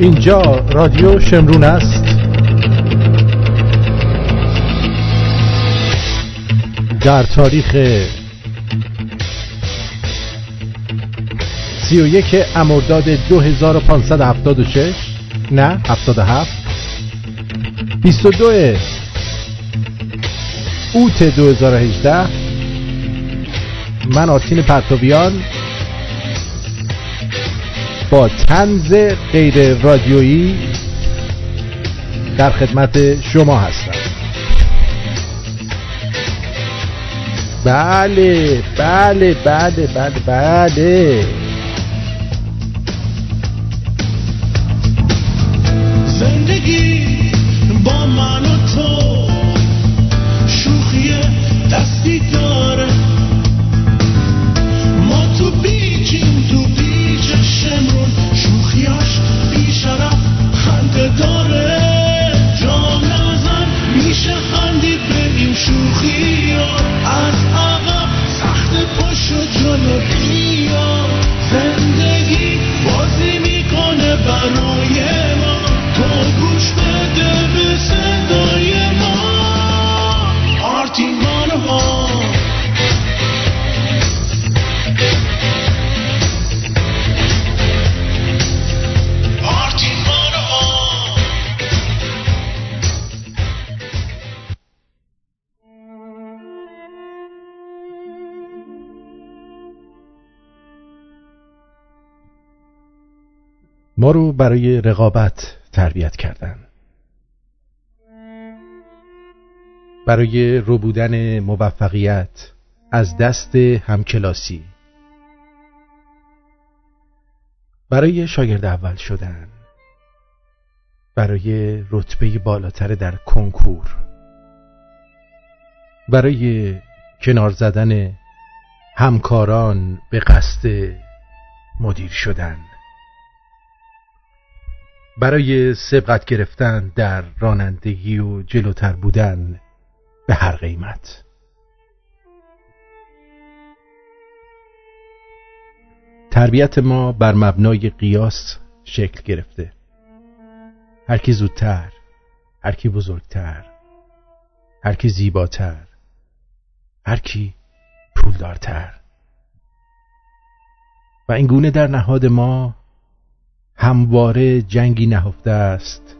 اینجا رادیو شمرون است. در تاریخ سی و یک امرداد 2576 نه 77 22 اوت 2018 من آتین پرتویان با تنز غیر رادیویی در خدمت شما هستم. بله بله بله بله بله. ما رو برای رقابت تربیت کردن. برای ربودن موفقیت از دست همکلاسی. برای شاگرد اول شدن. برای رتبه بالاتر در کنکور. برای کنار زدن همکاران به قصد مدیر شدن. برای سبقت گرفتن در رانندگی و جلوتر بودن به هر قیمت. تربیت ما بر مبنای قیاس شکل گرفته. هر کی زودتر هر کی بزرگتر هر کی زیباتر هر کی پولدارتر. و این گونه در نهاد ما همواره جنگی نهفته است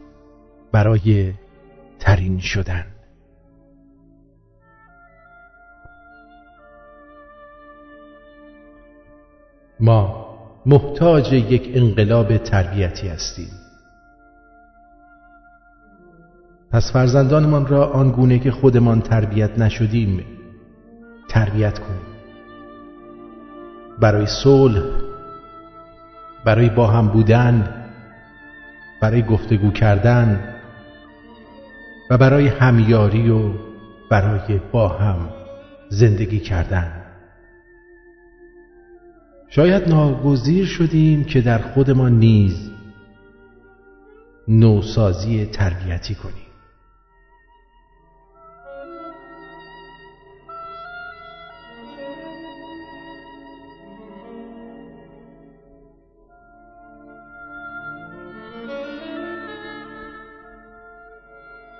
برای ترین شدن. ما محتاج یک انقلاب تربیتی هستیم. پس فرزندانمان را آنگونه که خودمان تربیت نشدیم تربیت کنیم. برای صلح برای با هم بودن برای گفتگو کردن و برای همیاری و برای با هم زندگی کردن. شاید ناگزیر شدیم که در خودمان نیز نوسازی تربیتی کنیم.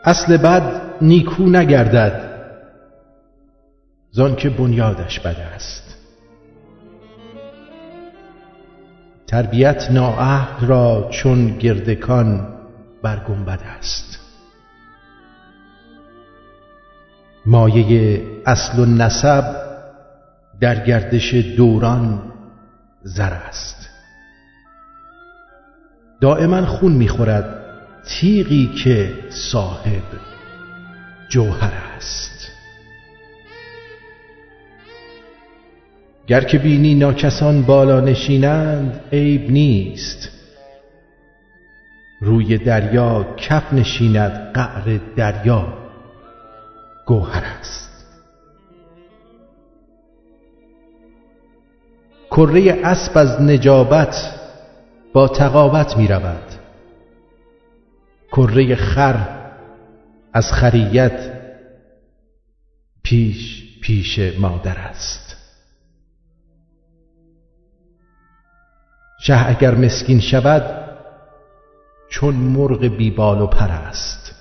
اصل بد نیکو نگردد زان که بنیادش بد است. تربیت نااهل را چون گردکان بر گنبد است. مایه اصل و نسب در گردش دوران زر است. دائما خون می‌خورد. تیغی که صاحب جوهر است. گر که بینی ناکسان بالا نشینند عیب نیست. روی دریا کف نشیند قعر دریا گوهر است. کره اسب از نجابت با تقاوت می رود کره خر از خریت پیش پیش مادر است. شه اگر مسکین شود چون مرغ بیبال و پر است.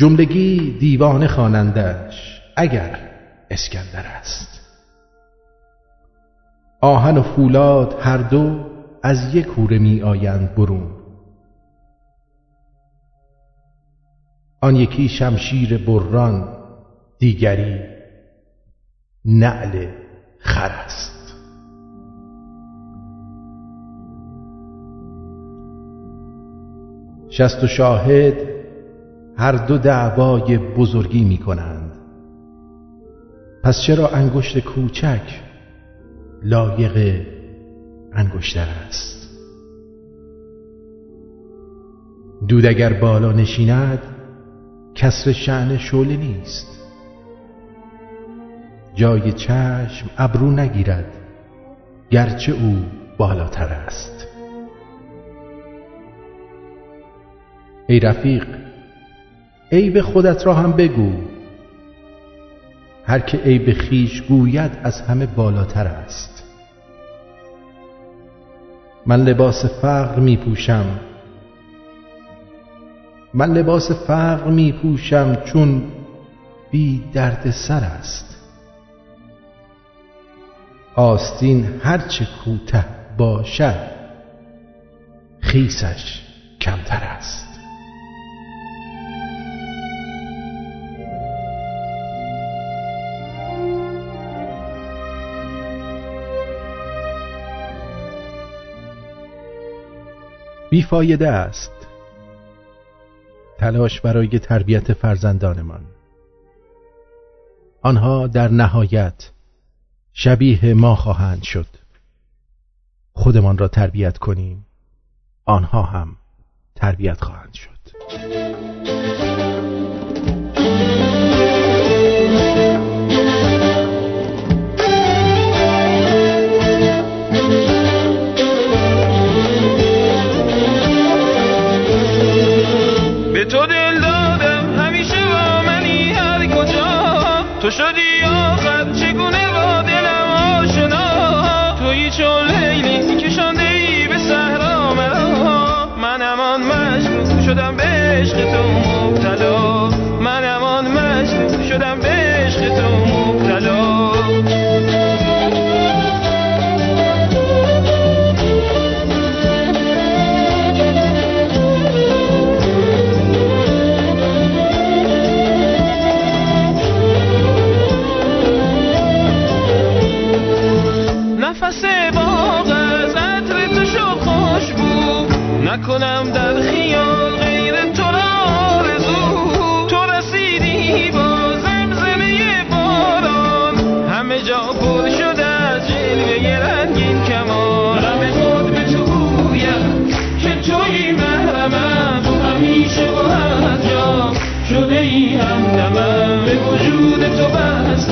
جملگی دیوانه خوانندش اگر اسکندر است. آهن و فولاد هر دو از یک کوره می آیند برون. آن یکی شمشیر بران دیگری نعل خر است. شست و شاهد هر دو دعوای بزرگی می کنند. پس چرا انگشت کوچک لایق انگشتر است؟ دود اگر بالا نشیند کسر شعن شعله نیست. جای چشم ابرو نگیرد گرچه او بالاتر است. ای رفیق عیب خودت را هم بگو. هر که عیب خیش گوید از همه بالاتر است. من لباس فقر می پوشم من لباس فقر می پوشم چون بی درد سر است. آستین هرچه کوته باشد خیسش کمتر است. بیفایده است. تلاش برای تربیت فرزندانمان. آنها در نهایت شبیه ما خواهند شد. خودمان را تربیت کنیم. آنها هم تربیت خواهند شد.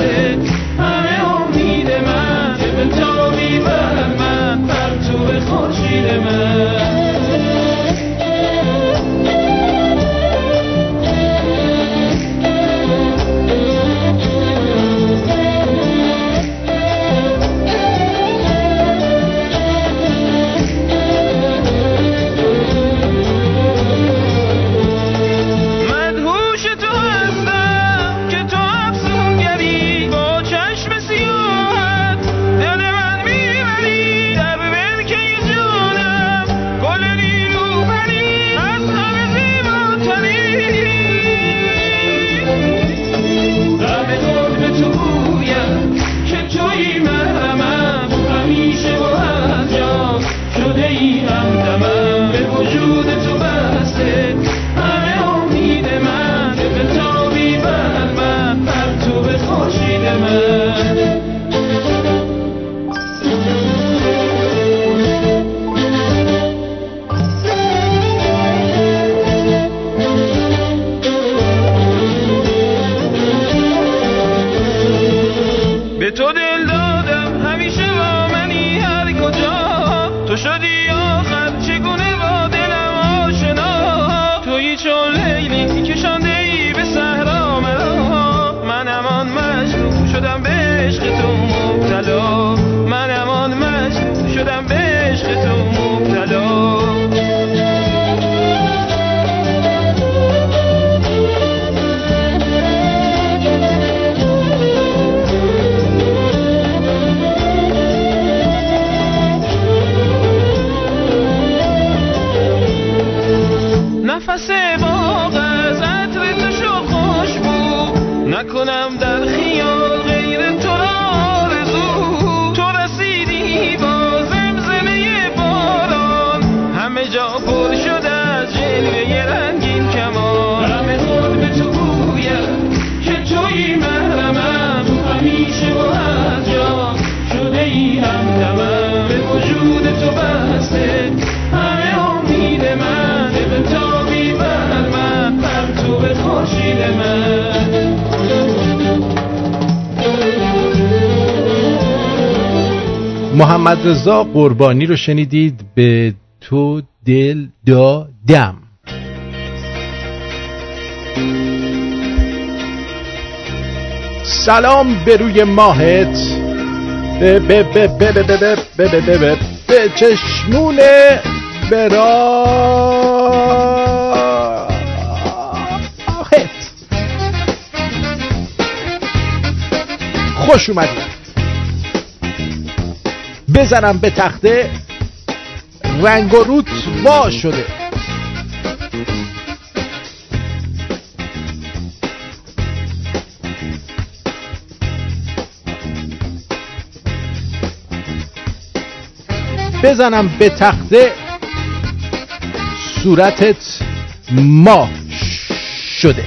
بسته به محمد رضا قربانی رو شنیدید به تو دل دا دم سلام به روی ماهت به به به به به به به به به چشمون برا خوش اومدید بزنم به تخته. رنگ و روت وا شده. بزنم به تخته. صورتت ما شده.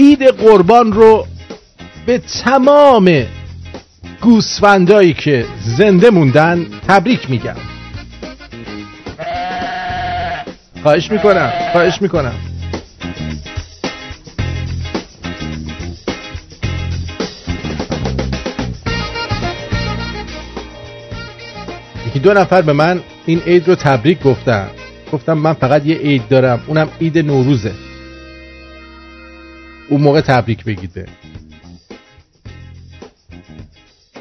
عید قربان رو به تمام گوسفندایی که زنده موندن تبریک میگم. خواهش می‌کنم خواهش می‌کنم. یکی دو نفر به من این عید رو تبریک گفتم گفتم من فقط یه عید دارم اونم عید نوروزه. اون موقع تبریک بگیده.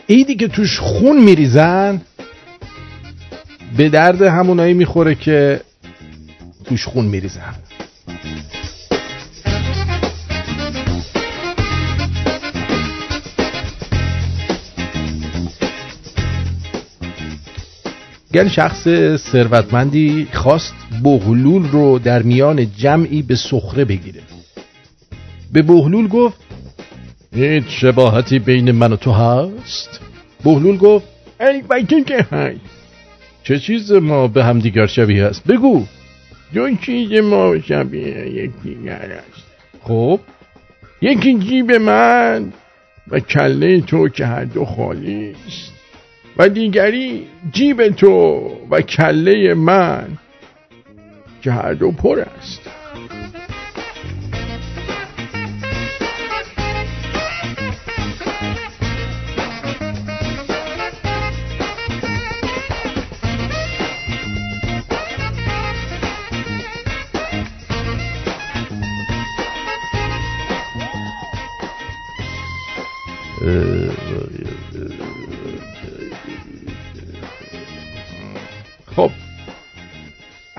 عیدی که توش خون میریزن به درد همونایی می‌خوره که توش خون میریزن. گر شخص ثروتمندی خواست بغلول رو در میان جمعی به سخره بگیره. به بغلول گفت هیچ شباهتی بین من و تو هست؟ بهلول گفت البته که هست چه چیز ما به هم دیگر شبیه هست بگو. دو چیز ما شبیه یکدیگر است. خب؟ یکی جیب من و کله تو که هر دو خالی است. و دیگری جیب تو و کله من که هر دو پر است.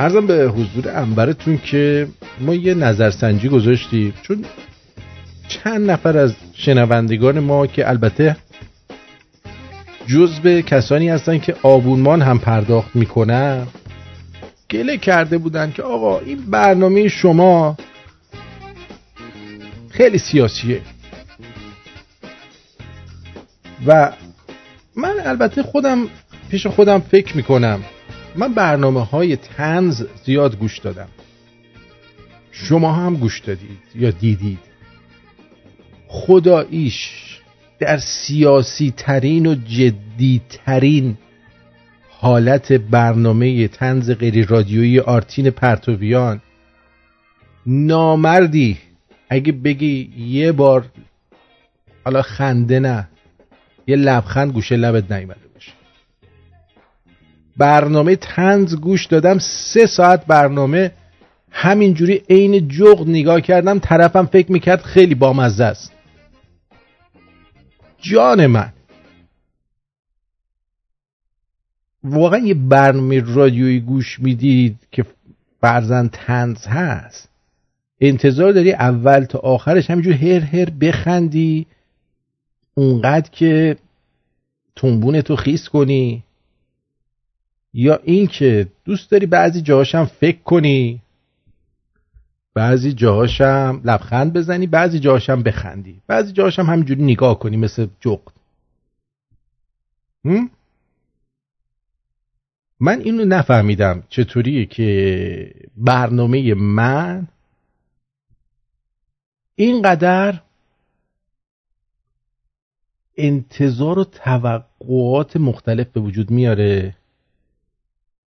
ارزم به حضور انبرتون که ما یه نظرسنجی گذاشتیم. چون چند نفر از شنوندگان ما که البته جزء کسانی هستن که آبونمان هم پرداخت می‌کنن گله کرده بودن که آقا این برنامه شما خیلی سیاسیه. و من البته خودم پیش خودم فکر می‌کنم من برنامه های تنز زیاد گوش دادم. شما هم گوش دادید یا دیدید؟ خداییش در سیاسی ترین و جدی ترین حالت برنامه تنز غیر رادیویی آرتین پرتویان. نامردی اگه بگی یه بار حالا خنده نه یه لبخند گوشه لبت نیومده. باشه برنامه تنز گوش دادم سه ساعت برنامه همینجوری عین جغد نگاه کردم طرفم فکر می‌کرد خیلی بامزه است. جان من. واقعا یه برنامه رادیویی گوش می‌دید که فرزن تنز هست. انتظار داری اول تا آخرش همینجور هر هر بخندی اونقدر که تنبون تو خیس کنی. یا این که دوست داری بعضی جاهاشم فکر کنی بعضی جاهاشم لبخند بزنی بعضی جاهاشم بخندی. بعضی جاهاشم همینجوری نگاه کنی مثل جغد. من اینو نفهمیدم چطوریه که برنامه من اینقدر انتظار و توقعات مختلف به وجود میاره.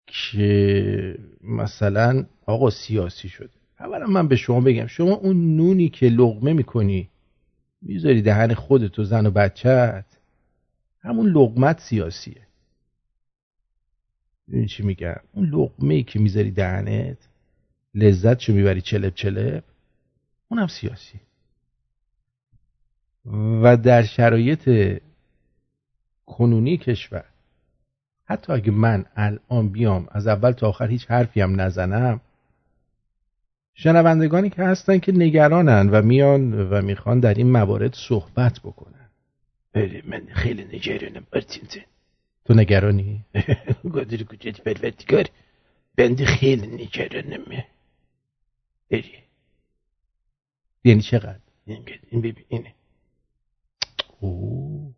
که مثلا آقا سیاسی شده. اولا من به شما بگم شما اون نونی که لغمه می‌کنی می‌ذاری دهن خودت و زن و بچت همون لغمت سیاسیه. این چی میگم؟ اون لقمه ای که می‌ذاری دهنت لذت چو می‌بری چلب چلب اونم سیاسی. و در شرایط کنونی کشور حتی اگه من الان بیام از اول تا آخر هیچ حرفی هم نزنم. شنوندگانی که هستن که نگرانن و میان و می‌خوان در این موارد صحبت بکنن. بله من خیلی نگرانم ارتینتین تو نگرانی؟ قادر کجت پروردگار. بنده خیلی نگرانمه بری. یعنی چقدر؟ این ببین اینه. اوه.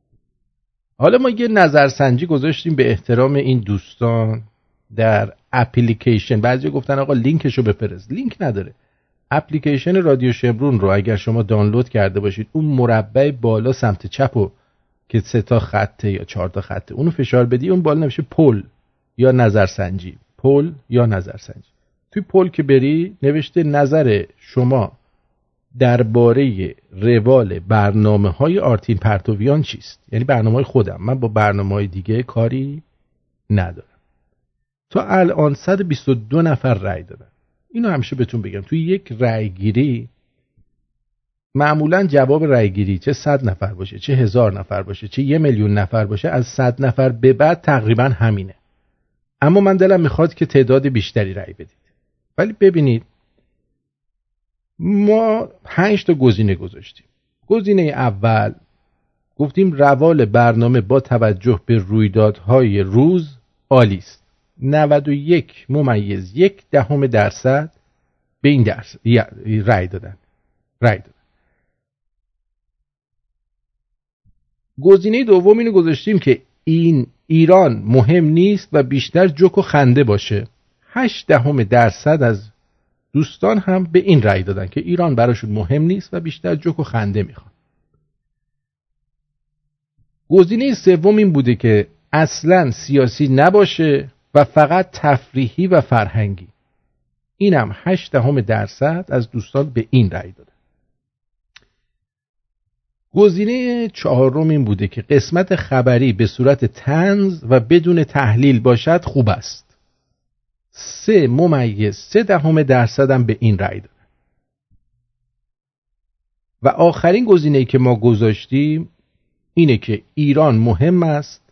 حالا ما یه نظرسنجی گذاشتیم به احترام این دوستان در اپلیکیشن. بعضی گفتن آقا لینکشو بفرست. لینک نداره. اپلیکیشن رادیو شمرون رو اگر شما دانلود کرده باشید اون مربع بالا سمت چپ و که سه تا خطه یا چهار تا خطه اونو فشار بدی اون بالا نمیشه پل یا نظرسنجی. پل یا نظرسنجی. توی پل که بری نوشته نظر شما. درباره روال برنامه های آرتین پرتویان چیست؟ یعنی برنامه های خودم. من با برنامه های دیگه کاری ندارم. تا الان 122 نفر رأی دادن. اینو همیشه بهتون بگم. توی یک رأی گیری معمولا جواب رأیگیری چه صد نفر باشه چه هزار نفر باشه چه یه میلیون نفر باشه از صد نفر به بعد تقریبا همینه. اما من دلم می‌خواد که تعداد بیشتری رأی بدید. ولی ببینید ما پنج تا گزینه گذاشتیم. گزینه اول گفتیم روال برنامه با توجه به رویدادهای روز عالی است. 91 ممیز یک دهم درصد به این درصد رأی دادن. رأی دادن. گزینه دوم اینو گذاشتیم که این ایران مهم نیست و بیشتر جوک و خنده باشه. هشت دهم درصد از دوستان هم به این رأی دادن که ایران براشون مهم نیست و بیشتر جوک و خنده می‌خوان. گزینه سوم این بوده که اصلا سیاسی نباشه و فقط تفریحی و فرهنگی. اینم هشت دهم درصد از دوستان به این رأی دادن. گزینه چهارم این بوده که قسمت خبری به صورت تنز و بدون تحلیل باشد خوب است. سه ممیز سه دهم درصدم به این رأی دادن و آخرین گزینه که ما گذاشتیم اینه که ایران مهم است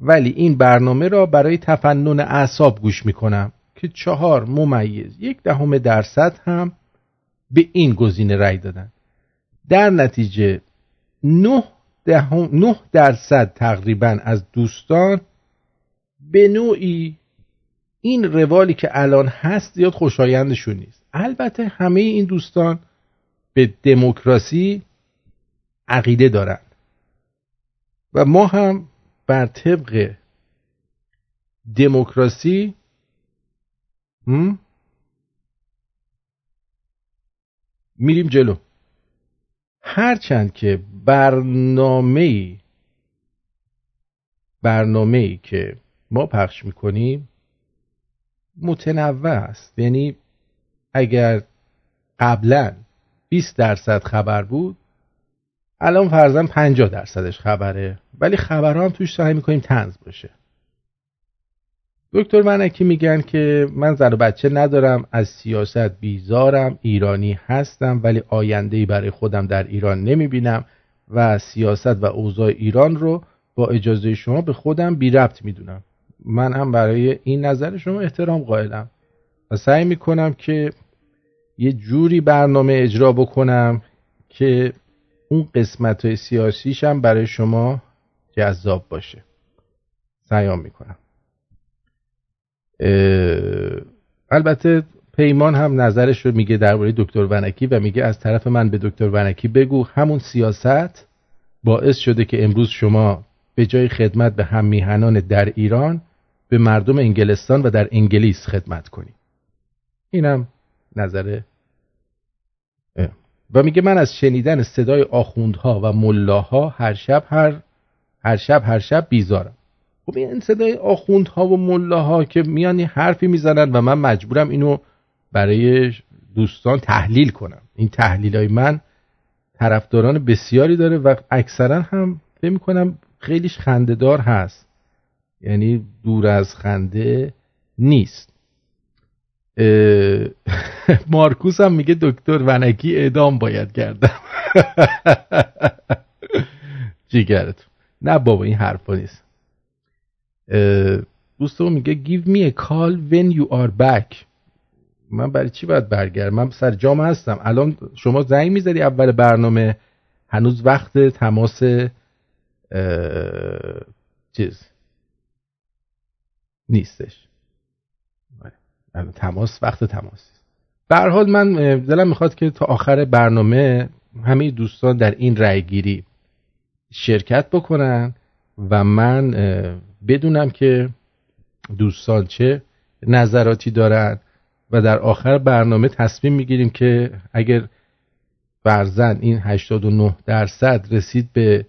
ولی این برنامه را برای تفنن اعصاب گوش می‌کنم که چهار ممیز یک دهم درصد هم به این گزینه رأی دادن. در نتیجه نه, نه درصد تقریبا از دوستان به نوعی این روالی که الان هست زیاد خوشایندشون نیست. البته همه این دوستان به دموکراسی عقیده دارن. و ما هم بر طبق دموکراسی میریم جلو. هرچند که برنامه برنامه که ما پخش می‌کنیم متنوع است. یعنی اگر قبلا 20 درصد خبر بود الان فرضاً 50 درصدش خبره. ولی خبرها هم توش سعی می‌کنیم تنز باشه. دکتر منکی میگن که من زن و بچه ندارم از سیاست بیزارم ایرانی هستم ولی آینده برای خودم در ایران نمی‌بینم و سیاست و اوضاع ایران رو با اجازه شما به خودم بی ربط می‌دونم. من هم برای این نظر شما احترام قائلم. و سعی می‌کنم که یه جوری برنامه اجرا بکنم که اون قسمت های سیاسیشم برای شما جذاب باشه. سعیام می‌کنم. البته پیمان هم نظرش رو میگه درباره دکتر ونکی و میگه از طرف من به دکتر ونکی بگو. همون سیاست باعث شده که امروز شما به جای خدمت به هم میهنان در ایران به مردم انگلستان و در انگلیس خدمت کنی. اینم نظر و میگه من از شنیدن صدای آخوندها و ملاها هر شب هر هر شب هر شب بیزارم. خب این صدای آخوندها و ملاها که میان حرفی می‌زنن و من مجبورم اینو برای دوستان تحلیل کنم. این تحلیل های من طرفداران بسیاری داره و اکثرا هم فکر کنم خیلیش خندهدار هست. یعنی دور از خنده نیست. مارکوس هم میگه دکتر ونکی اعدام باید کردم. جیگرت نه بابا این حرفا نیست. دوستو میگه give me a call when you are back. من برای چی باید برگردم؟ من سر جام هستم. الان شما زنگ می‌زدی اول برنامه هنوز وقت تماس چیز. نیستش. الان تماس وقت تماس. به حال من دلم می‌خواد که تا آخر برنامه همه دوستان در این رأی گیری شرکت بکنن و من بدونم که دوستان چه نظراتی دارن و در آخر برنامه تصمیم می‌گیریم که اگر فرزن این 89 درصد رسید به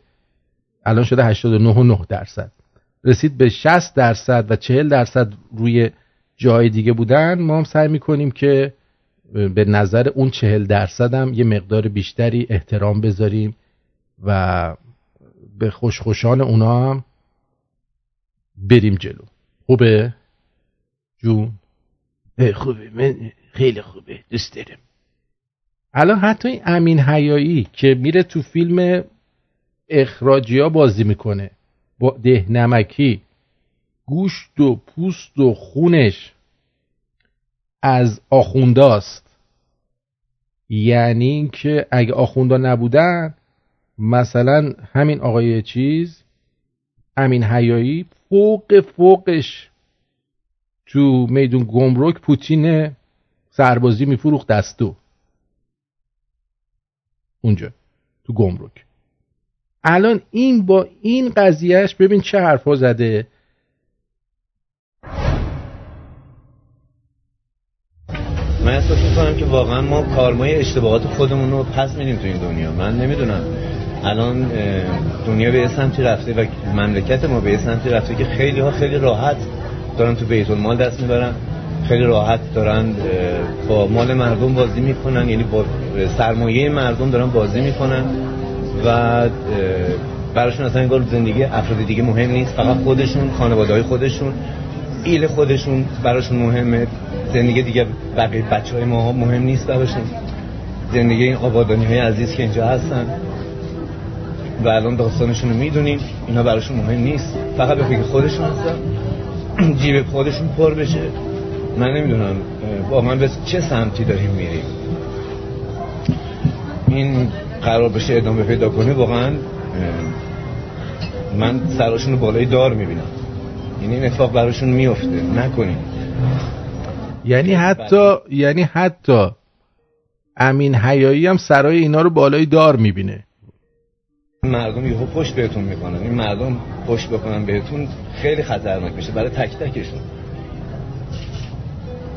الان شده 89 درصد. رسید به 60 درصد و 40 درصد روی جای دیگه بودن ما هم سعی می‌کنیم که به نظر اون 40 درصد هم یه مقدار بیشتری احترام بذاریم و به خوشخوشان اونا هم بریم جلو. خوبه؟ جون؟ خوبه. من خیلی خوبه. دوست دارم. الان حتی این امین حیایی که میره تو فیلم اخراجی ها بازی می‌کنه. با دهنمکی گوشت و پوست و خونش از آخونداست یعنی اینکه اگه آخوندا نبودن مثلا همین آقای چیز امین حیایی فوق فوقش تو میدون گمرک پوتین سربازی میفروخت دستو. اونجا تو گمرک. الان این با این قضیهش ببین چه حرفا زده. من احساس می‌کنم که واقعا ما کارمای اشتباهات خودمون رو پس میدیم تو این دنیا. من نمی‌دونم. الان دنیا به سمتی رفته و مملکت ما به سمتی رفته که خیلی ها خیلی راحت دارن تو بیت المال دست می‌برن. خیلی راحت دارن با مال مردم بازی می‌کنن یعنی با سرمایه مردم دارن بازی می‌کنن. و براشون اصلا انگار زندگی افراد دیگه مهم نیست. فقط خودشون خانواده های خودشون ایل خودشون براشون مهمه. زندگی دیگه بقیه بچه های ما مهم نیست براشون. زندگی این آبادانی های عزیز که اینجا هستن. و الان داستانشون رو می‌دونیم. اینا براشون مهم نیست. فقط به فکر خودشون هستن. جیب خودشون پر بشه. من نمی‌دونم واقعا به چه سمتی داریم میریم. این قرار بشه ادامه پیدا کنه واقعا من سراشون بالای دار می‌بینم. یعنی این اتفاق براشون میفته نکنیم یعنی حتی یعنی حتی امین حیایی هم سرای اینا رو بالای دار می‌بینه. مردم یهو پشت بهتون می‌کنن. این مردم پشت بکنن بهتون خیلی خطرناک میشه. برای تک تکشون.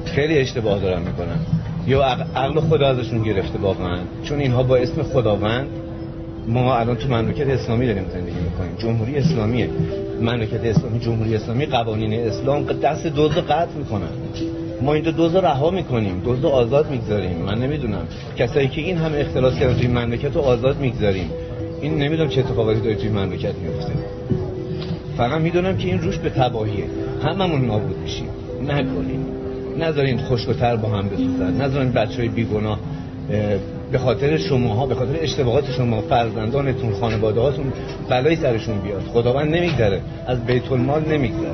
خیلی اشتباه دارن می‌کنن. یا عق- عقل خدا ازشون گرفته واقعا. چون اینها با اسم خداوند ما الان تو مملکت اسلامی داریم زندگی می‌کنیم. جمهوری اسلامیه. مملکت اسلامی جمهوری اسلامی قوانین اسلام دست دزد قطع می‌کنن. ما اینجا دوز رها می‌کنیم دوز آزاد می‌گذاریم. من نمی‌دونم. کسایی که این همه اختلاس کردن توی این مملکت رو آزاد می‌گذاریم. این نمی‌دونم چه اتفاقاتی داره توی این مملکت میفته فقط می‌دونم که این روش به تباهیه. هممون نابود میشیم. نکنیم. نذارین خشکتر با هم بسوزن. نذارین بچه های بیگناه اه، به خاطر شماها به خاطر اشتباهات شما فرزندانتون خانواده هاتون بلایی سرشون بیاد. خداوند نمیگذره. از بیت المال نمیگذره.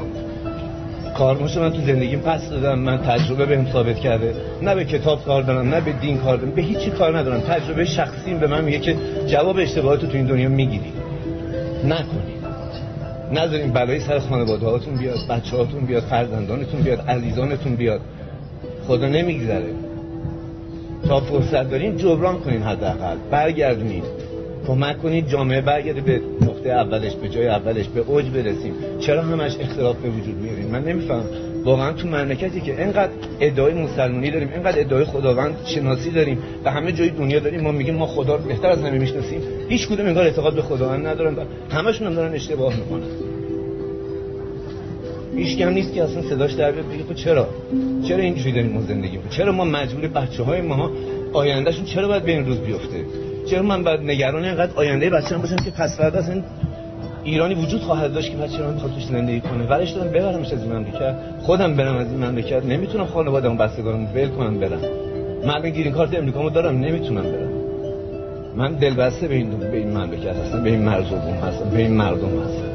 کارماشو من تو زندگیم پس دادم. من تجربه بهم ثابت کرده. نه به کتاب کار دارم نه به دین کار دارم. به هیچی کار ندارم. تجربه شخصیم به من میگه که جواب اشتباهات تو این دنیا می‌گیری. نکنید. نذارین بلایی سر خانواده هاتون بیاد بچه هاتون بیاد فرزندانتون بیاد عزیزانتون بیاد. خدا نمیگذره. تا فرصت دارین جبران کنین حداقل. برگردونید کمک کنید جامعه برگرده به نقطه اولش به جای اولش به اوج برسیم. چرا همش اختلاف به وجود میاریم من نمیفهم واقعا تو مملکتی که اینقدر ادعای مسلمانی داریم اینقدر ادعای خداوند شناسی داریم و همه جای دنیا داریم ما میگیم ما خدا رو بهتر از همه می‌شناسیم. هیچ کدوم انگار اعتقاد به خداوند ندارن و همشون هم دارن اشتباه می‌کنن. هیچ کم نیست که اصلا صداش در بیاد بگه خب چرا؟ چرا اینجوری داریم ما زندگی می‌کنیم؟ چرا ما مجبور بچه های ما آیندهشون چرا باید به این روز بیفته؟ چرا من باید نگران اینقدر آینده بچه‌م باشم که پس فردا اصلا ایرانی وجود خواهد داشت که بچه من بخواد توش زندگی کنه. ولش دارم ببرمش از این مملکت. خودم برم از این مملکت. نمی‌تونم خانواده‌ام بستگانم ول کنم برم. من گیرین کارت امریکامو دارم نمی‌تونم برم. من دلبسته به این به این مملکت هستم به این مردم هستم به این مردم هستم.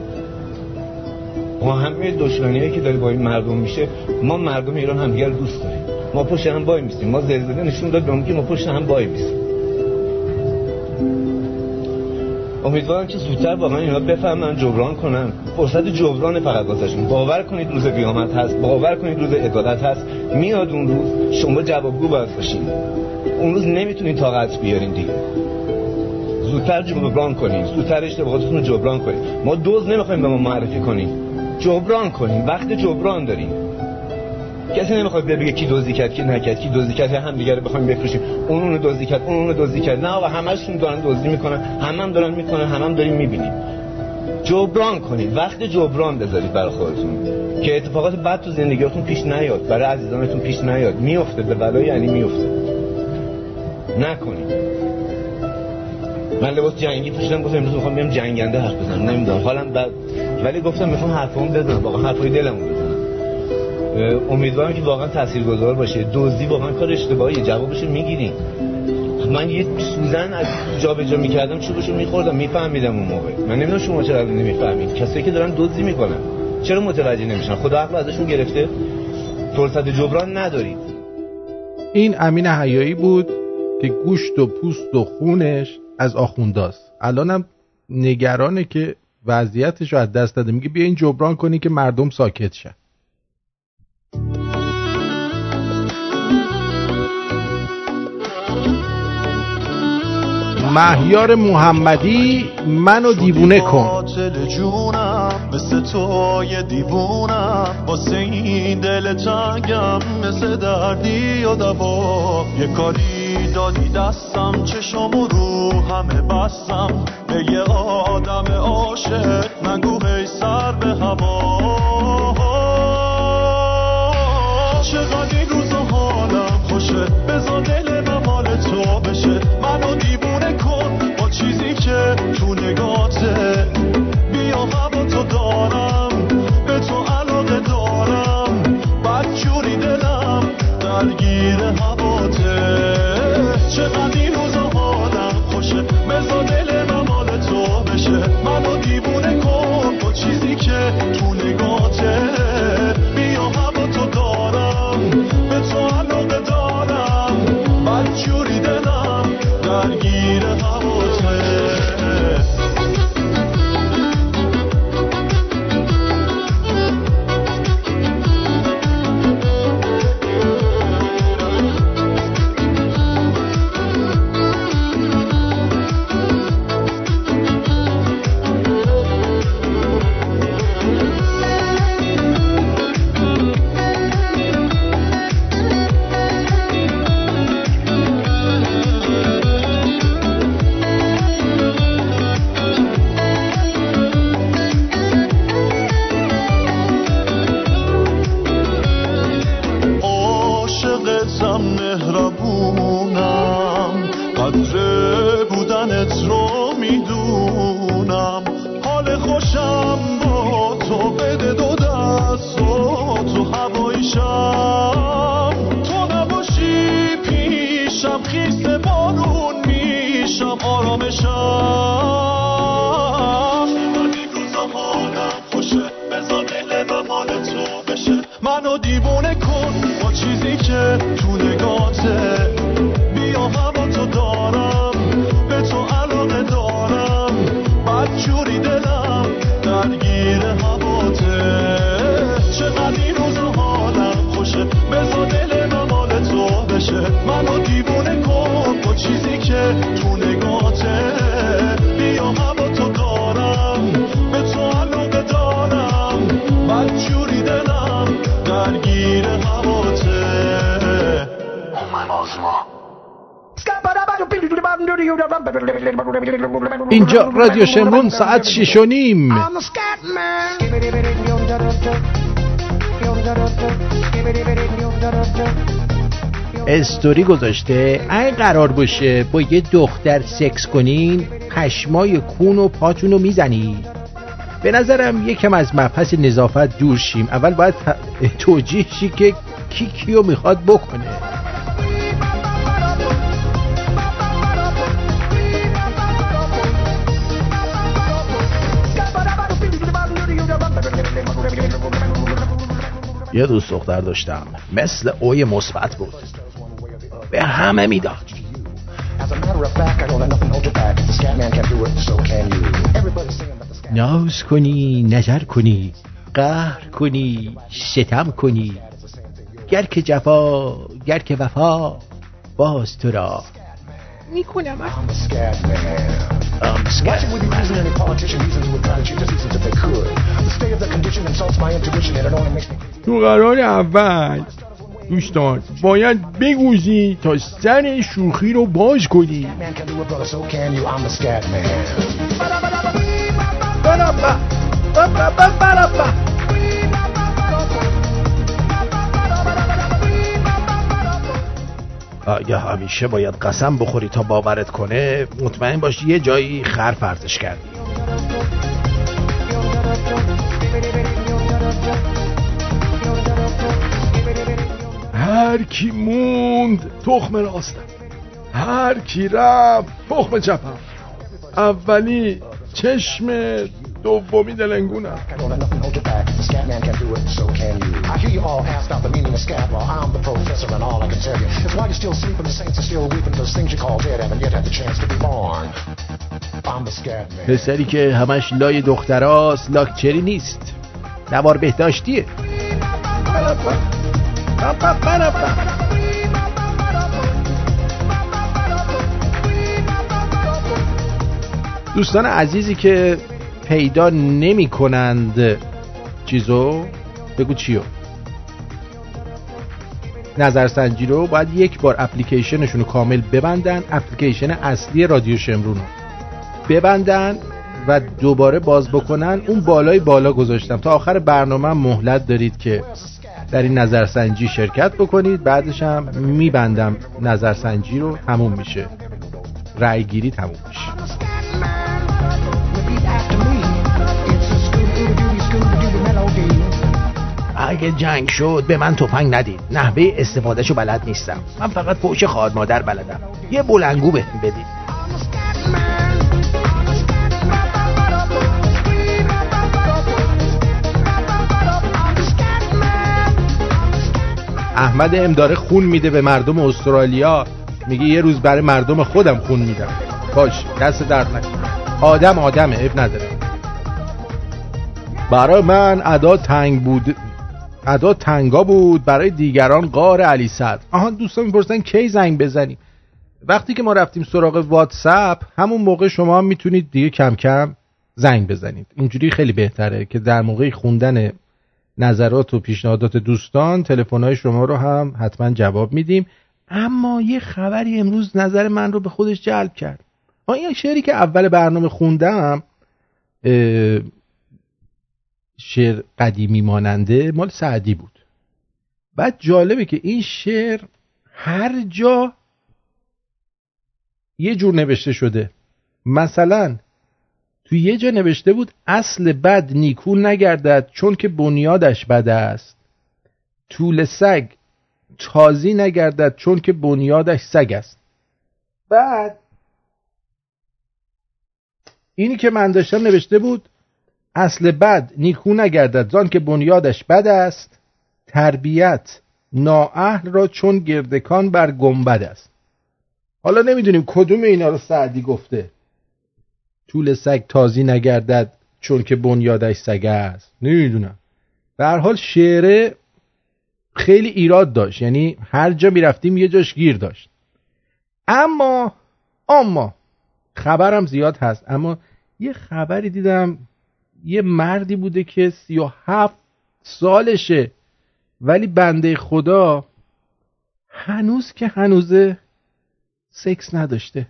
با همه دشمنیایی که داره با این مردم میشه ما مردم ایران همدیگه رو دوست داریم. ما پشت هم وای میستیم ما زلزله نشون داد بهمون که ما پشت هم وای میستیم امیدوارم که زودتر واقعا اینا بفهمن جبران کنن فرصت جبران فقط واسهشون. باور کنید روز قیامت هست باور کنید روز عدالت هست. میاد اون روز شما جوابگو باید باشین. اون روز نمی‌تونید طاقت بیارین دیگه. زودتر جبران کنید زودتر اشتباهاتتون رو جبران کنید ما دوز نمی‌خوایم به ما معرفی کنیم جبران کنیم وقت جبران داریم. کسی نمی‌خواد بگه کی دزدی کرد کی نکرد کی دزدی کرد هم دیگه رو بخوایم بفروشیم. اون اونو دزدی کرد اون اونو دزدی کرد. نه آقا همشون دارن دزدی می‌کنن هم هم دارن می‌کنن هم هم داریم می‌بینیم. جبران کنید. وقت جبران بذارید برای خودتون. که اتفاقات بد تو زندگیتون پیش نیاد برای عزیزانتون پیش نیاد. میفته به بلای یعنی میفته نکنید. من لباس جنگی پوشیدم گفتم امروز می‌خوام بیام جنگنده حرف بزنم. نمی‌دونم. حالم بعد ولی گفتم می‌خوام حرفمو بزنم. واقعا حرفای دلمو امیدوارم که واقعا تاثیرگذار باشه. دزدی واقعا کار اشتباهیه. جوابش می‌گیریم. من یه سوزن از جا به جا می‌کردم چوبشو میخوردم میفهمیدم اون موقع. من نمی‌دونم شما چرا نمی‌فهمید. کسایی که دارن دزدی می‌کنن. چرا متوجه نمیشن؟ خدا عقل ازشون گرفته. فرصت جبران ندارید این امین حیایی بود که گوشت و پوست و خونش از آخونداست. الانم نگرانه که وضعیتش رو از دست داده میگه بیا این جبران کنی که مردم ساکت شن. مهیار محمدی منو دیوونه کن. جونم مثل تو یه دیوونم. واسه این دل تنگم مثل دردی و دوا. یه کاری دادی دستم چشم رو همه بستم. به یه آدم عاشق نگو هی سر به هوا. چقدر این روزا حالم خوشه بزا دل من تو بشه منو دیوونه کن با چیزی که تو نگاته بیا هوا تو دارم به تو علاقه دارم. بد جوری دلم درگیر هواته. چقدر این روزا حالم خوشه. بزا دل من مال تو بشه. منو دیوونه کن با چیزی که تو نگاته تو نگاته بیا هوا تو دارم به تو علاقه دارم. بد جوری دلم درگیر هواته. اینجا رادیو شمرون ساعت شیش و نیم. استوری گذاشته این قرار باشه با یه دختر سکس کنین پشمای کون و پاتون رو می‌زنی. به نظرم یکم از مبحث نظافت دور شیم. اول باید توجیه شی که کی کیو می‌خواد بکنه. یه دوست دختر داشتم. مثل اوی مثبت بود. به همه می‌داد. ناز کنی نظر کنی قهر کنی ستم کنی. گر که جفا گر که وفا باز تو را. می‌کنم. تو قرار اول دوستان باید بگوزی تا سر شوخی رو باز کنی. یا همیشه باید قسم بخوری تا باورت کنه؟ مطمئن باش یه جایی خر پرتش کردی. هر کی موند تخم راستم. هر کی رفت تخم چپم. اولی چشم دومی دلنگونم. پسری که همش لای دختراست لاکچری نیست. نوار بهداشتیه. دوستان عزیزی که پیدا نمی کنند چیزو بگو چیو. نظرسنجی رو باید یک بار اپلیکیشنشون رو کامل ببندن اپلیکیشن اصلی رادیو شمرون رو. ببندن و دوباره باز بکنن. اون بالای بالا گذاشتم. تا آخر برنامه مهلت دارید که در این نظرسنجی شرکت بکنید بعدش هم میبندم نظرسنجی رو تموم میشه. رأی گیری تموم میشه. اگه جنگ شد به من تفنگ ندید نحوه استفادهشو بلد نیستم. من فقط فوش خواهد مادر بلدم. یه بلنگو بهم بدید احمد ام داره خون میده به مردم استرالیا. میگه یه روز برای مردم خودم خون میدم. باش دست درد نکن آدم آدمه اب نداره. برای من ادا تنگ بود ادا تنگا بود. برای دیگران قار علی صدر. آها دوستان می‌پرسن کی زنگ بزنیم؟ وقتی که ما رفتیم سراغ واتساپ همون موقع شما هم می‌تونید دیگه کم کم زنگ بزنید. اینجوری خیلی بهتره که در موقع خوندن نظرات و پیشنهادات دوستان تلفن‌های شما رو هم حتما جواب میدیم. اما یه خبری امروز نظر من رو به خودش جلب کرد. این شعری که اول برنامه خوندم شعر قدیمی ماننده مال سعدی بود. بعد جالبه که این شعر هر جا یه جور نوشته شده. مثلا تو یه جا نوشته بود اصل بد نیکو نگردد چون که بنیادش بد است. طول سگ تازی نگردد چون که بنیادش سگ است. بعد اینی که من داشتم نوشته بود اصل بد نیکو نگردد زان که بنیادش بد است. تربیت نااهل را چون گردکان بر گنبد است. حالا نمی‌دونیم کدوم اینا رو سعدی گفته. طول سگ تازی نگردد چون که بنیادش سگ است. نمی‌دونم. به هر حال شعره خیلی ایراد داشت. یعنی هر جا می‌رفتیم یه جاش گیر داشت. اما اما خبرم زیاد هست. اما یه خبری دیدم یه مردی بوده که سی و هفت سالشه. ولی بنده خدا هنوز که هنوزه سکس نداشته.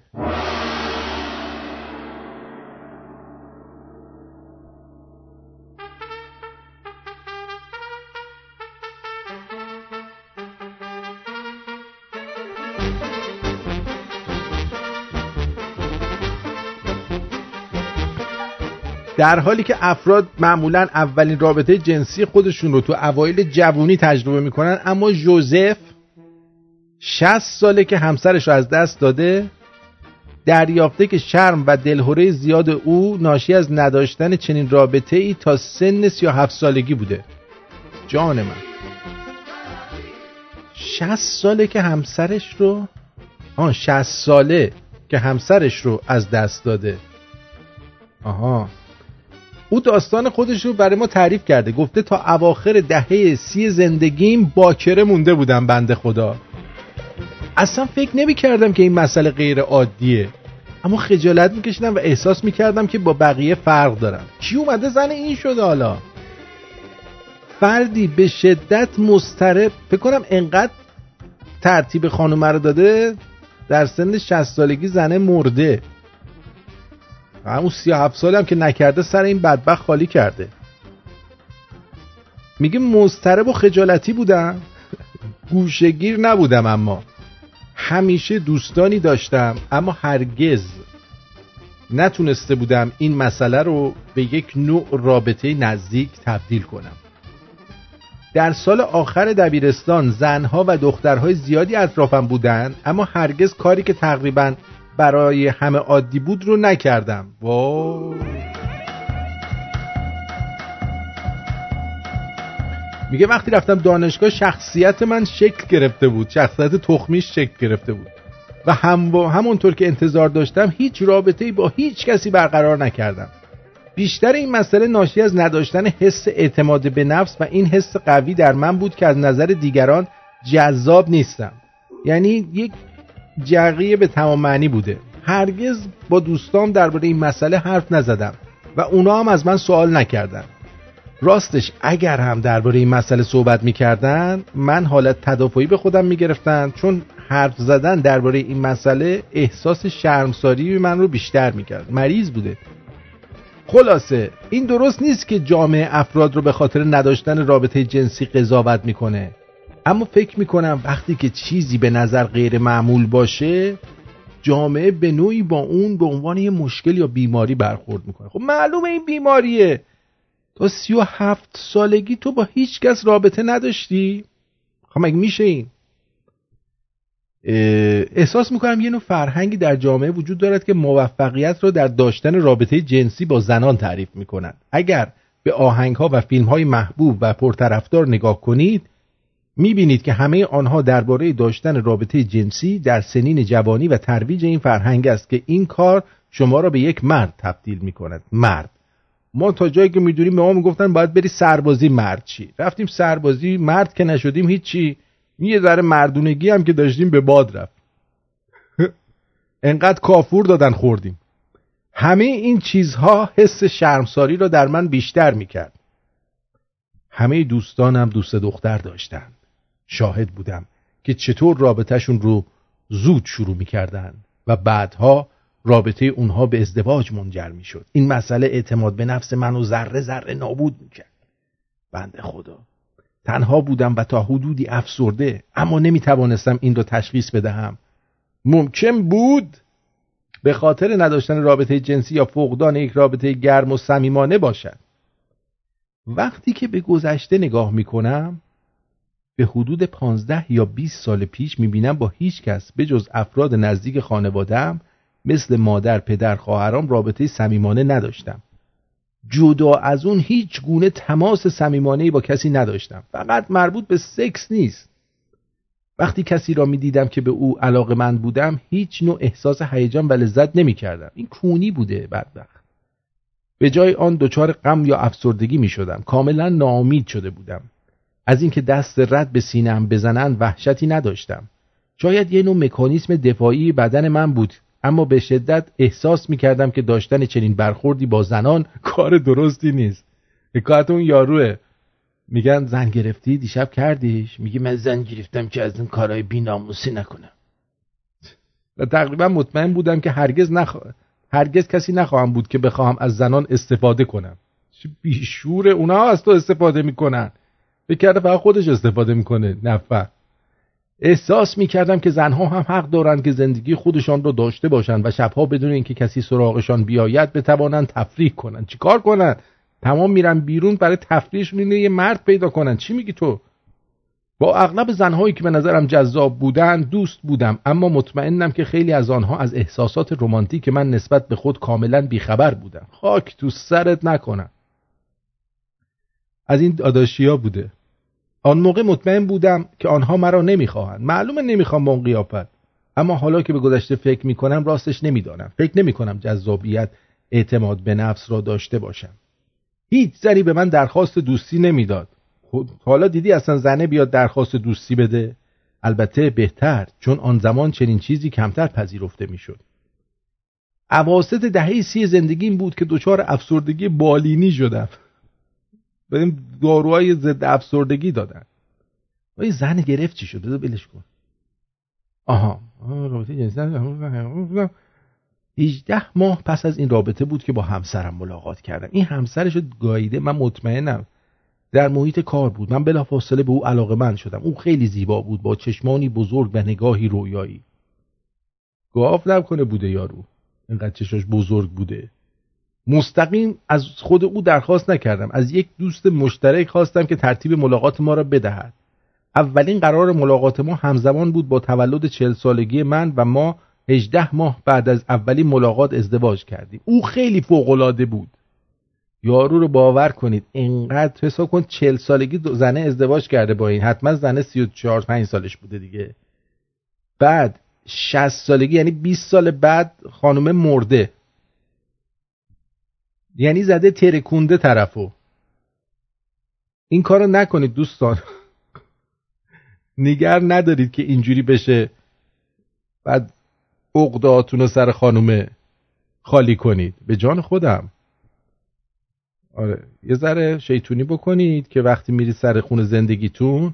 در حالی که افراد معمولا اولین رابطه جنسی خودشون رو تو اوایل جوونی تجربه می‌کنن اما جوزف 60 ساله که همسرش رو از دست داده دریافته که شرم و دلهوره زیاد او ناشی از نداشتن چنین رابطه ای تا سن 37 سالگی بوده. جان من. 60 ساله که همسرش رو آه 60 ساله که همسرش رو از دست داده. آها. او داستان خودش رو برای ما تعریف کرده. گفته تا اواخر دهه سی زندگیم باکره مونده بودم بنده خدا. اصلا فکر نمی کردم که این مسئله غیر عادیه. اما خجالت میکشیدم و احساس می‌کردم که با بقیه فرق دارم. کی اومده زن این شده حالا؟ فردی به شدت مسترب فکر کنم انقدر ترتیب خانومه رو داده در سن 60 سالگی زنه مرده. همون 37 سال هم که نکرده سر این بدبخت خالی کرده. میگه مسترب و خجالتی بودم. گوشگیر نبودم اما. همیشه دوستانی داشتم اما هرگز نتونسته بودم این مسئله رو به یک نوع رابطه نزدیک تبدیل کنم. در سال آخر دبیرستان زنها و دخترهای زیادی اطرافم بودن اما هرگز کاری که تقریبا برای همه عادی بود رو نکردم. وای. میگه وقتی رفتم دانشگاه شخصیت من شکل گرفته بود. شخصیت تخمیش شکل گرفته بود. و هم همونطور که انتظار داشتم هیچ رابطه‌ای با هیچ کسی برقرار نکردم. بیشتر این مسئله ناشی از نداشتن حس اعتماد به نفس و این حس قوی در من بود که از نظر دیگران جذاب نیستم. یعنی یک جرقیه به تمام معنی بوده. هرگز با دوستام درباره این مسئله حرف نزدم و اونا هم از من سوال نکردن. راستش اگر هم درباره این مسئله صحبت می‌کردن من حالت تدافعی به خودم می‌گرفتن چون حرف زدن درباره این مسئله احساس شرمساری من رو بیشتر می‌کرد. مریض بوده. خلاصه این درست نیست که جامعه افراد رو به خاطر نداشتن رابطه جنسی قضاوت می‌کنه. اما فکر می‌کنم وقتی که چیزی به نظر غیر معمول باشه جامعه به نوعی با اون به عنوان یه مشکل یا بیماری برخورد می‌کنه. خب معلومه این بیماریه. تا سی و هفت سالگی تو با هیچ کس رابطه نداشتی؟ خب مگه میشه این؟ احساس می‌کنم یه نوع فرهنگی در جامعه وجود دارد که موفقیت را در داشتن رابطه جنسی با زنان تعریف می‌کنند. اگر به آهنگ ها و فیلم های محبوب و پرطرفدار نگاه کنید می‌بینید که همه آنها درباره داشتن رابطه جنسی در سنین جوانی و ترویج این فرهنگ است که این کار شما را به یک مرد تبدیل می‌کند. مرد. ما تا جایی که می‌دونیم به ما می‌گفتن باید بری سربازی مرد چی؟ رفتیم سربازی مرد که نشدیم هیچی یه ذره مردونگی هم که داشتیم به باد رفت. انقدر کافور دادن خوردیم. همه این چیزها حس شرمساری را در من بیشتر می‌کرد. همه دوستانم دوست دختر داشتن. شاهد بودم که چطور رابطهشون رو زود شروع می‌کردن و بعدها رابطه اونها به ازدواج منجر می‌شد. این مسئله اعتماد به نفس منو ذره ذره نابود می‌کرد. بنده خدا. تنها بودم و تا حدودی افسرده اما نمی‌توانستم این را تشخیص بدهم. ممکن بود به خاطر نداشتن رابطه جنسی یا فقدان یک رابطه گرم و صمیمانه باشد. وقتی که به گذشته نگاه می‌کنم به حدود پانزده یا 20 سال پیش می‌بینم با هیچ کس به جز افراد نزدیک خانوادم مثل مادر، پدر، خواهرام رابطه صمیمانه نداشتم. جدا از اون هیچ گونه تماس صمیمانه با کسی نداشتم. فقط مربوط به سکس نیست. وقتی کسی را می دیدم که به او علاقه من بودم هیچ نوع احساس هیجان و لذت نمی کردم این کونی بوده بدبخت. به جای آن دچار غم یا افسردگی می شدم کاملا ناامید شده بودم. از اینکه دست رد به سینم بزنن وحشتی نداشتم. شاید یه نوع مکانیسم دفاعی بدن من بود اما به شدت احساس می‌کردم که داشتن چنین برخوردی با زنان کار درستی نیست. حکایت اون یاروه. میگن زن گرفتی؟ دیشب کردیش؟ میگه من زن گرفتم که از این کارهای بیناموسی نکنم. و تقریبا مطمئن بودم که هرگز نخوا... هرگز کسی نخواهم بود که بخواهم از زنان استفاده کنم. بیشور اونا از تو استفاده می‌کنن. فکر کرده فقط خودش استفاده می‌کنه. نفع احساس می‌کردم که زنها هم حق دارند که زندگی خودشان را داشته باشند و شبها بدون اینکه کسی سراغشان بیاید بتوانند تفریح کنند. چیکار کنند؟ تمام میرن بیرون برای تفریحشون اینه یه مرد پیدا کنند. چی میگی تو؟ با اغلب زنهایی که به نظرم جذاب بودند دوست بودم. اما مطمئنم که خیلی از آنها از احساسات رمانتیک من نسبت به خود کاملا بیخبر بودم. خاک تو سرت نکنم. از این داداشیا بوده. آن موقع مطمئن بودم که آنها مرا نمی‌خواهند. معلومه نمی‌خوام با اون قیافت. اما حالا که به گذشته فکر می‌کنم راستش نمی‌دانم. فکر نمی‌کنم جذابیت اعتماد به نفس را داشته باشم. هیچ زنی به من درخواست دوستی نمی‌داد. حالا دیدی اصلا زنه بیاد درخواست دوستی بده؟ البته بهتر چون آن زمان چنین چیزی کمتر پذیرفته می‌شد. اواسط دهه سی زندگیم بود که دچار افسردگی بالینی شدم. بهم داروهای ضد افسردگی دادن. وای زن گرفت چی شد؟ بذار بلش کن. آها. رابطه جنسی 18 ماه پس از این رابطه بود که با همسرم ملاقات کردم. این همسرش گاییده. من مطمئنم در محیط کار بود. من بلافاصله به او علاقه من شدم. او خیلی زیبا بود. با چشمانی بزرگ و نگاهی رویایی. گاف نکنه بوده یارو. اینقدر چشاش بزرگ بوده. مستقیم از خود او درخواست نکردم. از یک دوست مشترک خواستم که ترتیب ملاقات ما را بدهد. اولین قرار ملاقات ما همزمان بود با تولد چهل سالگی من و ما 18 ماه بعد از اولین ملاقات ازدواج کردیم. او خیلی فوقالعاده بود. یارو رو باور کنید اینقدر حساب کن 40 سالگی زنه ازدواج کرده با این. حتما زنه 34 5 سالش بوده دیگه. بعد 60 سالگی یعنی 20 سال بعد خانومه مرده. یعنی زده ترکونده طرفو. این کارو نکنید دوستان. نگر ندارید که اینجوری بشه. بعد اقداتون رو سر خانومه خالی کنید. به جان خودم. آره یه ذره شیطونی بکنید که وقتی میرید سر خون زندگیتون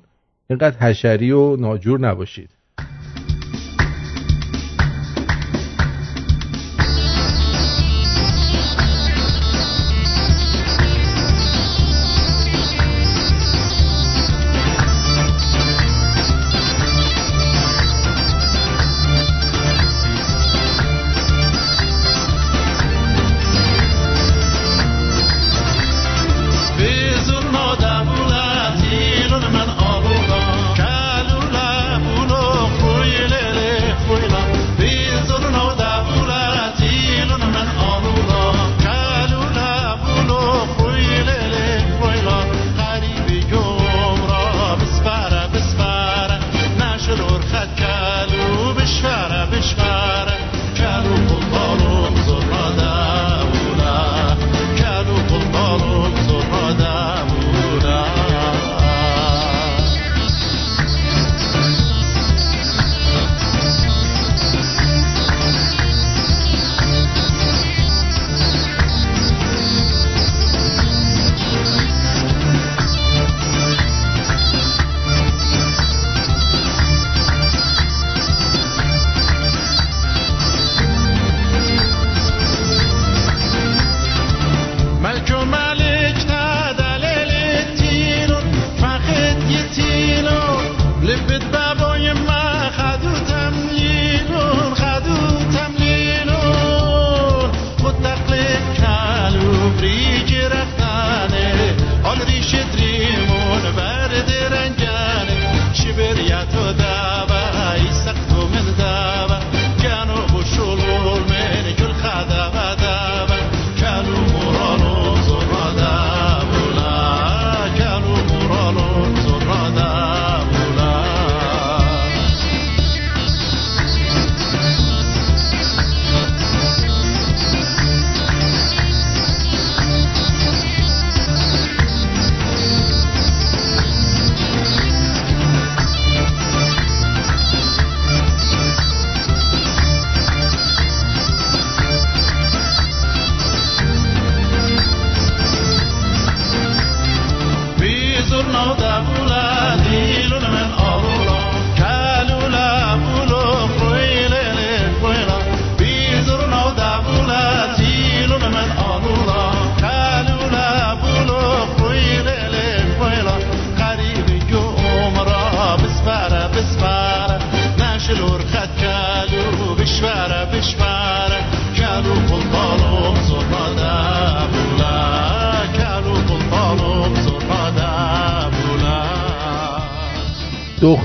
اینقدر حشری و ناجور نباشید.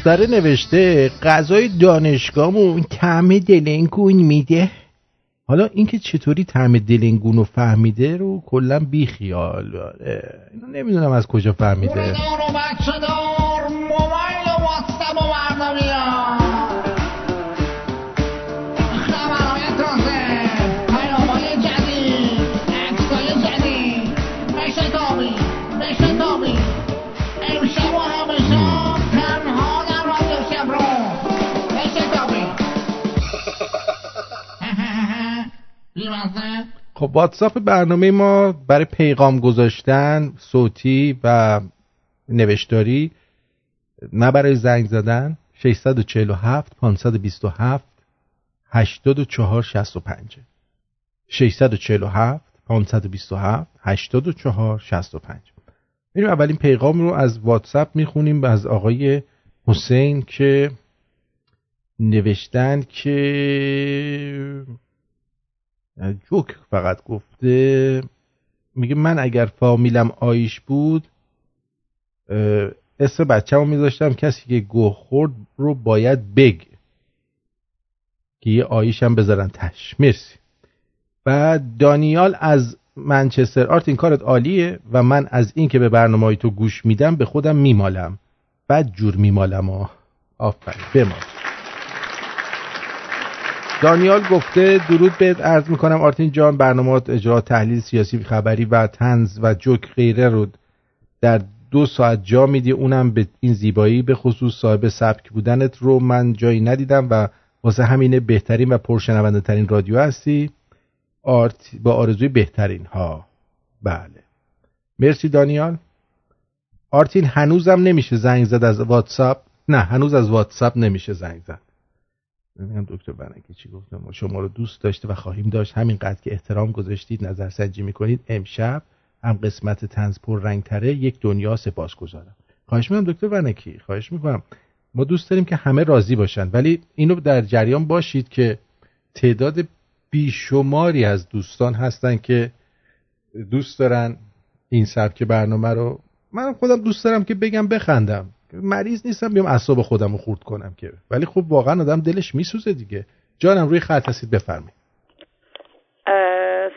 دختره نوشته غذای دانشگاهمون طعم دلنگون میده حالا اینکه چطوری طعم دلنگون رو فهمیده رو کلا بی خیال آره. اینو نمی‌دونم از کجا فهمیده خب واتساپ برنامه ما برای پیغام گذاشتن صوتی و نوشتاری نه برای زنگ زدن 647 527 84 65 647 527 84 65 میریم اولین پیغام رو از واتساپ می‌خونیم از آقای حسین که نوشتن که جوک فقط گفته میگه من اگر فامیلم آیش بود اسم بچه میذاشتم کسی که گوه خورد رو باید بگ. که یه آیش هم بذارن تش. مرسی. بعد دانیال از منچستر آرت این کارت عالیه و من از این که به برنامه تو گوش میدم به خودم میمالم. بد جور میمالم. آفرین. بمال. دانیال گفته درود بهت عرض می‌کنم آرتین جان برنامهات اجرا تحلیل سیاسی خبری و تنز و جوک غیره رو در دو ساعت جا میدی. اونم به این زیبایی به خصوص صاحب سبک بودنت رو من جایی ندیدم و واسه همینه بهترین و پرشنونده ترین رادیو هستی. آرت با آرزوی بهترین. ها. بله. مرسی دانیال. آرتین هنوزم نمیشه زنگ زد از واتساپ. نه هنوز از واتساپ نمیشه زنگ زد. نمی‌دونم دکتر بنکی چی گفتم ما شما رو دوست داشته و خواهیم داشت. همینقدر که احترام گذاشتید نظر سنجی می‌کنید امشب هم قسمت تنز پر رنگ تره یک دنیا سپاس گذارم خواهش می‌کنم دکتر ونکی خواهش می‌کنم. ما دوست داریم که همه راضی باشن ولی اینو در جریان باشید که تعداد بیشماری از دوستان هستن که دوست دارن این سبک برنامه رو. من خودم دوست دارم که بگم بخندم. مریض نیستم بیام اعصاب خودم رو خورد کنم که. ولی خب واقعا آدم دلش میسوزه دیگه. جانم روی خط هستید بفرمایید.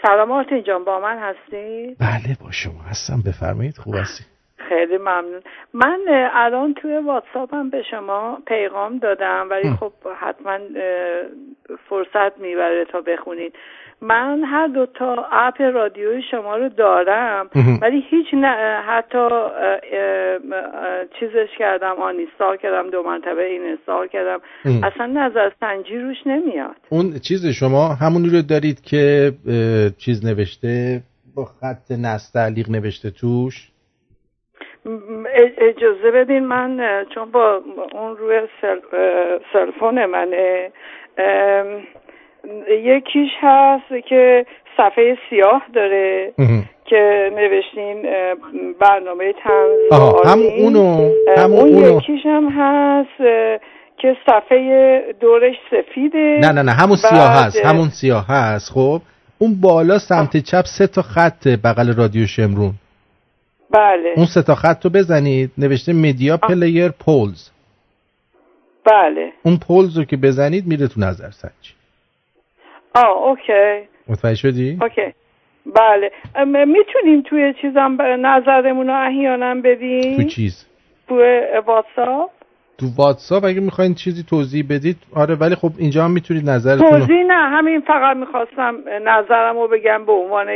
سلام آرتین جان با من هستی؟ بله با شما هستم. بفرمایید خوب هستی؟ خیلی ممنون. من الان توی واتساپم به شما پیغام دادم ولی. خب حتما فرصت می‌بره تا بخونید. من هر دو تا اپ رادیوی شما رو دارم. ولی هیچ نه حتی چیزش کردم آنیستال کردم دو مرتبه این استال کردم. اصلا نظر سنجی روش نمیاد اون چیز شما همونی رو دارید که چیز نوشته با خط نستعلیق نوشته توش اجازه بدین من چون با اون روی سل, سلفون منه یکیش هست که صفحه سیاه داره. که نوشتین برنامه تنز. هم اونو- همون اون اونو. یکیش هم هست که صفحه دورش سفیده. نه نه نه همون سیاه هست همون سیاه هست. خب اون بالا سمت چپ سه تا خط بغل رادیو شمرون. بله. اون سه تا خط رو بزنید نوشته media player polls. بله. اون polls رو که بزنید میره تو نظر سنجی. آه OK. متوجه شدی؟ OK. بله. می‌تونیم توی چیزم نظرمون رو احیانا بدیم تو چیز؟ توی واتساپ؟ تو واتساپ اگه می‌خواین چیزی توضیح بدید آره ولی خب اینجا هم می‌تونید نظرتون توضیح نه همین فقط می‌خواستم نظرم رو بگم به عنوان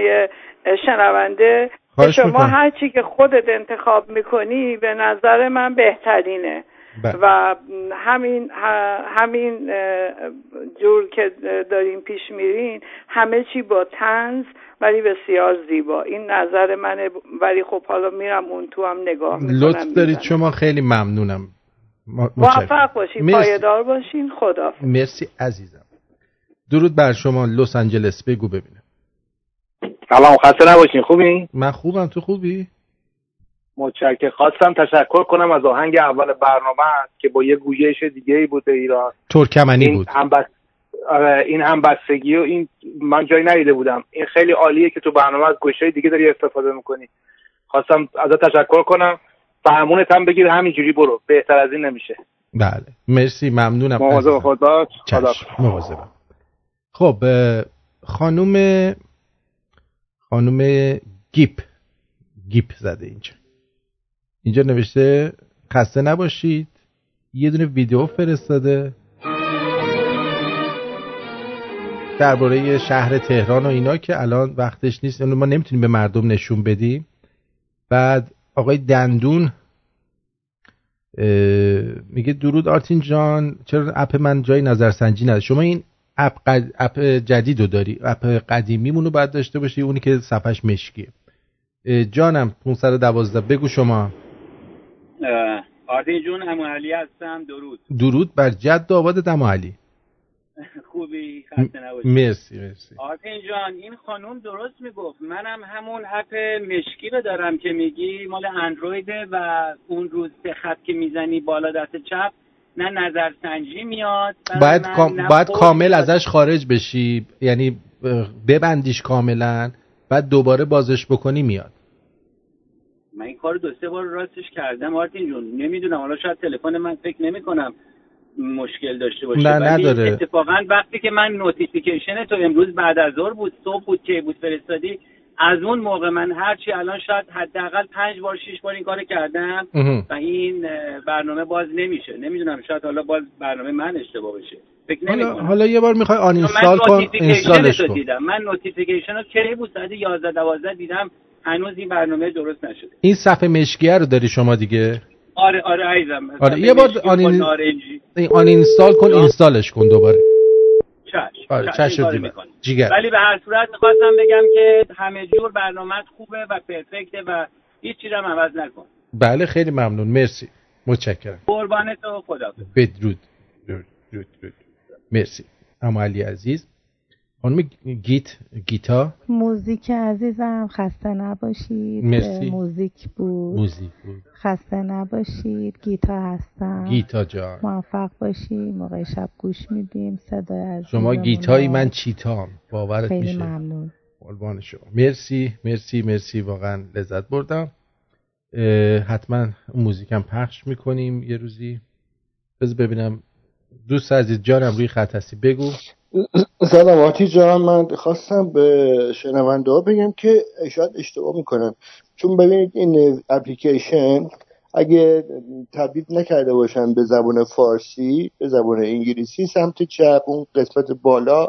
شنونده. شما می‌کنم. هر چی که خودت انتخاب می‌کنی به نظر من بهترینه. بله. و همین همین جور که داریم پیش میرین همه چی با تنز ولی بسیار زیبا. این نظر منه ولی خب حالا میرم اون تو هم نگاه می‌کنم لطف دارید. شما خیلی ممنونم. موفق. باشین. پایدار باشین خدا مرسی عزیزم. درود بر شما لس آنجلس بگو ببینم. سلام خسته نباشین. خوبین؟ من خوبم. تو خوبی؟ متشکر خواستم تشکر کنم از آهنگ اول برنامه که با یه گویش دیگه ای بود ایران. ترکمنی این بود. همبست... آره، این همبستگی و این من جایی ندیده بودم. این خیلی عالیه که تو برنامه از گوشه دیگه داری استفاده می‌کنی. خواستم ازت تشکر کنم. فرمونت هم بگیر همینجوری برو. بهتر از این نمیشه. بله. مرسی ممنونم. مواظب خدا مواظبم. خب اه، خانوم خانوم گیپ. گیپ زده اینجا. اینجا نوشته خسته نباشید. یه دونه ویدیو فرستاده. درباره شهر تهران و اینا که الان وقتش نیست. اونو ما نمی‌تونیم به مردم نشون بدیم. بعد آقای دندون میگه درود آرتین جان چرا اپ من جای نظرسنجی نداره؟ شما این اپ, قد... اپ جدید رو داری؟ اپ قدیمیمون رو باید داشته باشی اونی که صفحش مشکیه. جانم 512 بگو شما. آرتین جون امو علی هستم. درود. درود بر جد آباد دم علی. خوبی؟ خسته نباشی. مرسی مرسی. آرتین جان این خانوم درست می‌گفت. منم همون اپ مشکی رو دارم که میگی. مال اندرویده و اون روز سه خط که می‌زنی بالا دست چپ نه نظرسنجی میاد برای باید, کام... باید کامل میاد. ازش خارج بشی. یعنی ببندیش کاملا بعد دوباره بازش بکنی میاد. من این کار دو سه بار راستش کردم. آرتین جون نمی‌دونم حالا شاید تلفن من فکر نمی‌کنم مشکل داشته باشه. نه، نداره. اتفاقا وقتی که من notification تو امروز بعد از ظهر بود صبح بود که بود فرستادی از اون موقع من هرچی الان شاید حداقل پنج بار شیش بار این کارو کردم. و این برنامه باز نمیشه. نمی‌دونم شاید حالا باز برنامه من اشتباه باشه. فکر حالا, حالا یه بار می‌خوای uninstall کن install ش تو کن. دیدم. من notification رو کی بود؟ ساعت 11 12 دیدم. هنوز این برنامه درست نشده. این صفحه مشکیه رو داری شما دیگه؟ آره آره عزیزم. آره، یه بار مشکی uninstall کن. install ش کن دوباره. چشم آره می‌کنم. جیگر. ولی به هر صورت می‌خواستم بگم که همه جور برنامه خوبه و پرفکته و هیچ چیزی هم عوض نکن. بله خیلی ممنون. مرسی. متشکرم. قربان تو خدا بدرود. درود درود درود. مرسی. اما علی عزیز خانم گیت گیتا موزیک عزیزم خسته نباشید. مرسی. موزیک بود. موزیک بود. خسته نباشید. گیتا هستم. گیتا جان. موفق باشی موقع شب گوش میدیم. صدای عزیزمون شما. گیتایی من چیتام. باورت خیلی میشه. ممنون. قربان شما. مرسی مرسی مرسی. واقعا لذت بردم. حتما موزیکم پخش می‌کنیم یه روزی. بذار ببینم. دوست عزیز جانم روی خط هستی. بگو. سلام آتی جان من خواستم به شنونده ها بگم که شاید اشتباه می‌کنن چون ببینید این اپلیکیشن اگه تبدیل نکرده باشن به زبان فارسی به زبان انگلیسی سمت چپ اون قسمت بالا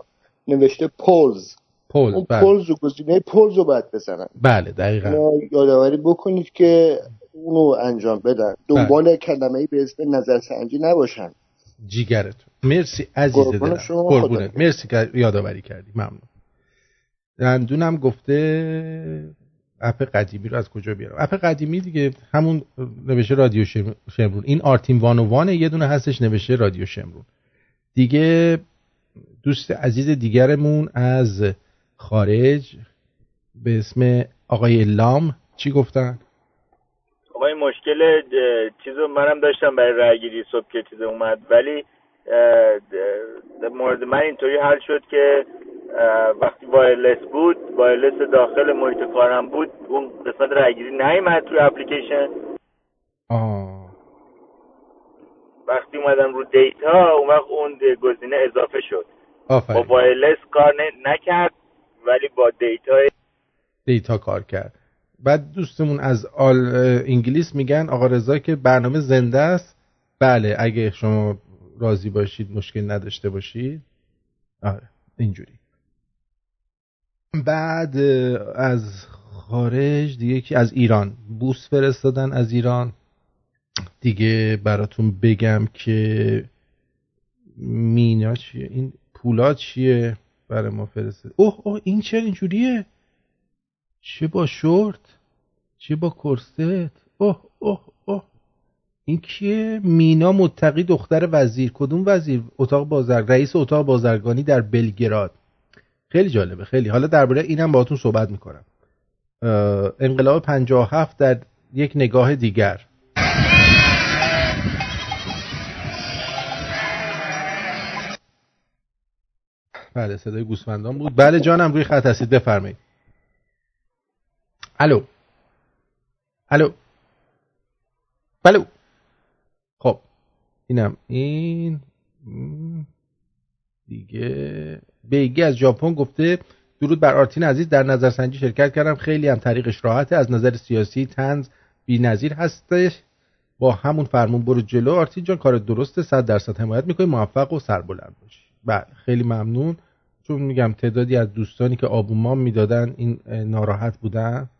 نوشته پولز. پول اون بله. پولز و گزینه پولز رو باید بزنن. بله دقیقا. یادآوری بکنید که اونو انجام بدن. دنبال کلمه به اسم نظرسنجی نباشن. جیگرت مرسی عزیز دلم. قربونت. مرسی که یادآوری کردی. ممنون. دندونم گفته اپ قدیمی رو از کجا بیارم؟ اپ قدیمی دیگه همون نوشته رادیو شم- شمرون. این آرتین وانه یه دونه هستش نوشته رادیو شمرون. دیگه دوست عزیز دیگرمون از خارج به اسم آقای لام چی گفتن؟ آقا این مشکل اه، چیزو منم داشتم برای رای گیری صبح که چیز اومد. ولی مورد من اینطوری حل شد که وقتی وایرلس بود وایرلس داخل محیط کارم بود اون قسمت رای گیری نیومد توی اپلیکیشن. آه وقتی اومدم رو data اون وقت اون گزینه اضافه شد. با آفرین wireless کار نکرد ولی با data data کار کرد. بعد دوستمون از آل انگلیس میگن آقا رضا که برنامه زنده است. بله اگه شما راضی باشید مشکل نداشته باشید. آره اینجوری. بعد از خارج دیگه که از ایران. بوس فرستادن از ایران. دیگه براتون بگم که مینا چیه؟ این پولاد چیه برای ما فرستاد؟ اوه اوه این چرا اینجوریه؟ چه با شورت؟ چه با کرست؟ اوه اوه اوه. این کیه؟ مینا متقی دختر وزیر. کدوم وزیر؟ اتاق بازرگ رئیس اتاق بازرگانی در بلگراد. خیلی جالبه خیلی. حالا درباره اینم باهاتون صحبت می‌کنم. انقلاب 57 در یک نگاه دیگر. بله صدای گوسفندان بود. بله جانم روی خط هستید بفرمایید. الو. الو بلو خب اینم این. دیگه. بیگی از ژاپن گفته درود بر آرتین عزیز در نظرسنجی شرکت کردم. خیلی هم طریقش راحته. از نظر سیاسی تنز نظیر هستش. با همون فرمون برو جلو. آرتین جان کار درسته. صد درصد حمایت می‌کنی. موفق و سربلند باشی. بله خیلی ممنون. چون میگم تعدادی از دوستانی که آبومام می‌دادن این ناراحت بودن.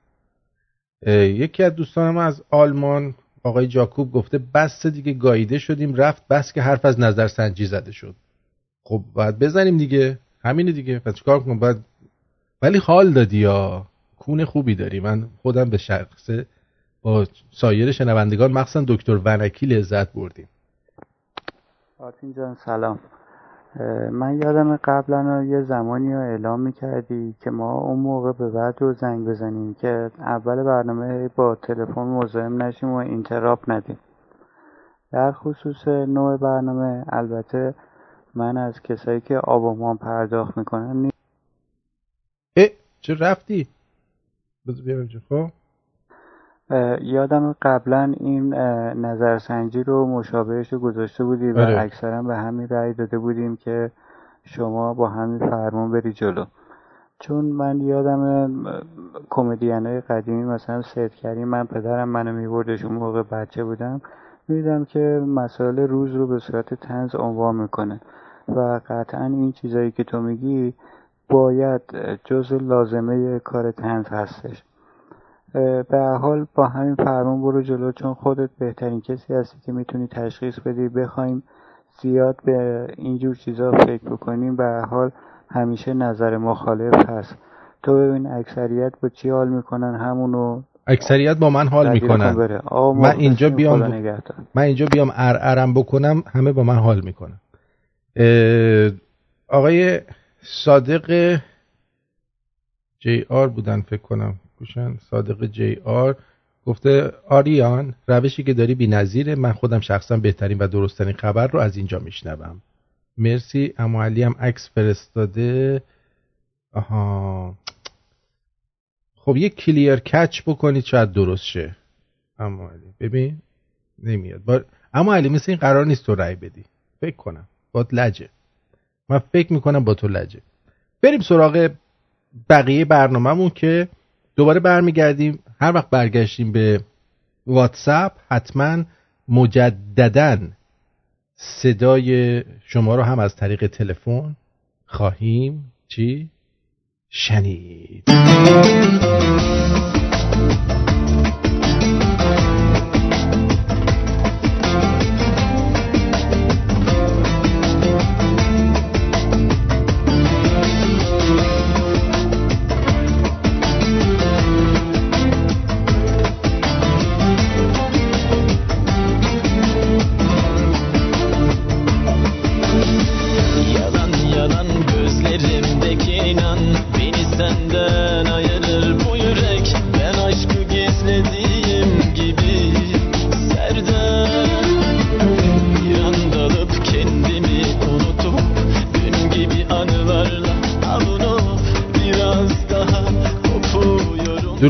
یکی از دوستانم از آلمان آقای جاکوب گفته بس دیگه گاییده شدیم رفت بس که حرف از نظر سنجی زده شد. خب باید بزنیم دیگه. همینه دیگه. پس کار کنم؟ باید ولی حال دادی یا؟ کون خوبی داری. من خودم به شخصه با سایر شنوندگان مخصوصا دکتر ونکی لذت بردیم. آرتین جان سلام. من یادم قبلا یه زمانی رو اعلام می‌کردی که ما اون موقع به بعد رو زنگ بزنیم که اول برنامه با تلفن مزاحم نشیم و اینتراپ ندیم در خصوص نوع برنامه البته من از کسایی که آبامان پرداخت می‌کنن نی... اه چه رفتی؟ بذار خب یادم قبلا این نظرسنجی رو مشابهش رو گذاشته بودی و آره. اکثرا به همین رأی داده بودیم که شما با همین فرمون بری جلو چون من یادم کمدین های قدیمی مثلا سید کریم من پدرم منو میبردش اون موقع بچه بودم می‌دیدم که مسائل روز رو به صورت تنز عنوان می‌کنه و قطعا این چیزایی که تو میگی باید جز لازمه کار تنز هستش به حال با همین فرمان برو جلو چون خودت بهترین کسی هستی که می‌تونی تشخیص بدی. بخوایم زیاد به اینجور چیزا فکر بکنیم. به حال همیشه نظر مخالف هست. تو ببین اکثریت با چی حال می‌کنن؟ همونو اکثریت با من حال می‌کنن. من اینجا بیام من اینجا بیام ارم بکنم همه با من حال می‌کنن. آقای صادق جی آر بودن فکر کنم. گوشن صادق جی آر گفته آریان روشی که داری بی نظیره من خودم شخصا بهترین و درستترین خبر رو از اینجا میشنوم. مرسی اما علی هم عکس فرستاده. آها. خب یه کلیر کچ بکنید شاید درست شه. اما علی ببین نمیاد. با... اما علی مثل این قرار نیست تو رأی بدی. فکر کنم. با لجه. من فکر می‌کنم با تو لجه. بریم سراغ بقیه برنامهمون که دوباره برمیگردیم. هر وقت برگشتیم به واتساپ حتما مجددا صدای شما رو هم از طریق تلفن خواهیم چی؟ شنید.